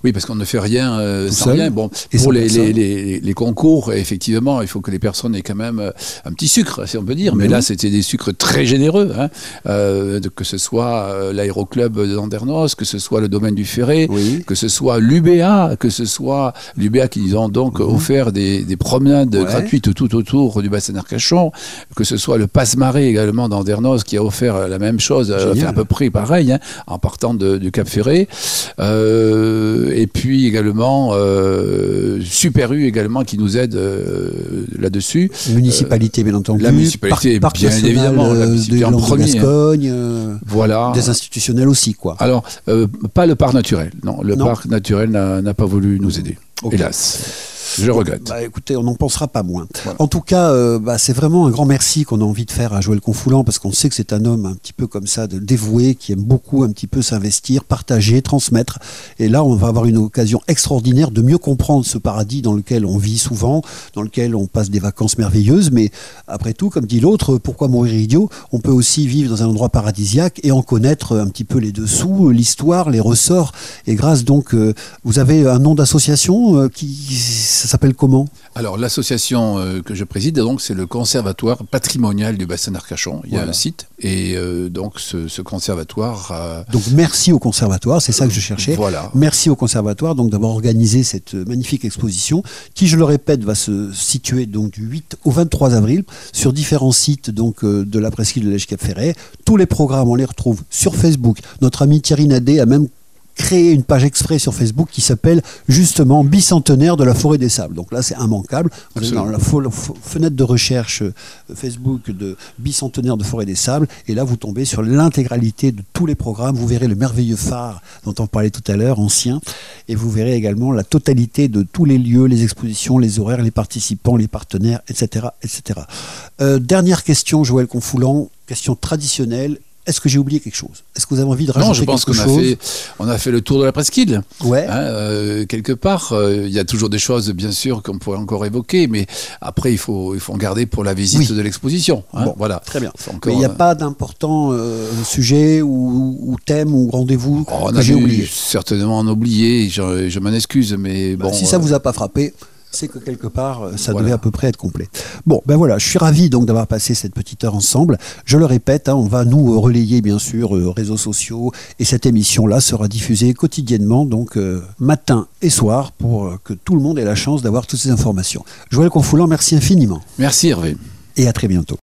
Oui, parce qu'on ne fait rien euh, sans seul rien. Bon, et pour les, personne. les, les, les concours, effectivement, il faut que les personnes aient quand même un petit sucre, si on peut dire. Mais Mais, là, c'était des sucres très généreux, hein. Euh, que ce soit l'aéroclub que ce soit le domaine du Ferré, Oui. que ce soit l'UBA, que ce soit l'UBA qui nous ont donc offert des, des promenades Mhm. Ouais. gratuites tout autour du bassin d'Arcachon, que ce soit le passe-marée également d'Andernos qui a offert la même chose, euh, enfin, à peu près pareil, hein, en partant de- du Cap Ferré. Euh, et puis également euh, Super U également qui nous aide euh, là-dessus. Municipalité, bien entendu. la municipalité, Parc, parc bien évidemment, la municipalité en premier. Gascogne, Voilà. des institutionnels aussi, quoi. Alors, euh, pas le parc naturel. Non, le Non. parc naturel n'a pas voulu nous aider. Hélas. Je regrette. Bah, écoutez, on n'en pensera pas moins. Voilà. En tout cas, euh, bah, c'est vraiment un grand merci qu'on a envie de faire à Joël Confoulant parce qu'on sait que c'est un homme un petit peu comme ça, de dévoué, qui aime beaucoup un petit peu s'investir, partager, transmettre. Et là, on va avoir une occasion extraordinaire de mieux comprendre ce paradis dans lequel on vit souvent, dans lequel on passe des vacances merveilleuses. Mais après tout, comme dit l'autre, pourquoi mourir idiot? On peut aussi vivre dans un endroit paradisiaque et en connaître un petit peu les dessous, l'histoire, les ressorts. Et grâce donc, euh, vous avez un nom d'association euh, qui ça s'appelle comment? Alors, l'association euh, que je préside, donc, c'est le Conservatoire patrimonial du bassin d'Arcachon. Il y a un site. Et euh, donc, ce, ce conservatoire. euh, Donc merci au conservatoire, c'est ça que je cherchais. Voilà. Merci au conservatoire donc d'avoir organisé cette magnifique exposition qui, je le répète, va se situer donc du 8 au 23 avril sur différents sites donc de la presqu'île de l'Èche Cap Ferret. Tous les programmes, on les retrouve sur Facebook. Notre ami Thierry Nadet a même créé une page exprès sur Facebook qui s'appelle justement Bicentenaire de la forêt des sables. Donc là, c'est immanquable. Vous êtes dans la fenêtre de recherche euh, Facebook de Bicentenaire de forêt des sables et là, vous tombez sur l'intégralité de tous les programmes. Vous verrez le merveilleux phare dont on parlait tout à l'heure, ancien, et vous verrez également la totalité de tous les lieux, les expositions, les horaires, les participants, les partenaires, etc. etc. Euh, dernière question, Joël Confoulant, question traditionnelle. Est-ce que j'ai oublié quelque chose? Est-ce que vous avez envie de rajouter Non, je pense quelque qu'on a chose? fait, on a fait le tour de la presqu'île. Ouais. Hein, euh, quelque part, euh, il y a toujours des choses, bien sûr, qu'on pourrait encore évoquer, mais après, il faut, il faut en garder pour la visite Oui. de l'exposition. hein, Bon, voilà. Très bien. Mais il n'y a euh, pas d'important sujet ou, ou thème ou rendez-vous oh, que j'ai oublié. certainement en oublier, je, je m'en excuse, mais Bah, bon. si ça euh, vous a pas frappé, c'est que quelque part, euh, ça Voilà. devait à peu près être complet. Bon, ben voilà, je suis ravi donc d'avoir passé cette petite heure ensemble. Je le répète, hein, on va nous euh, relayer bien sûr euh, réseaux sociaux et cette émission-là sera diffusée quotidiennement, donc euh, matin et soir, pour euh, que tout le monde ait la chance d'avoir toutes ces informations. Joël Confoulant, merci infiniment Merci Hervé. et à très bientôt.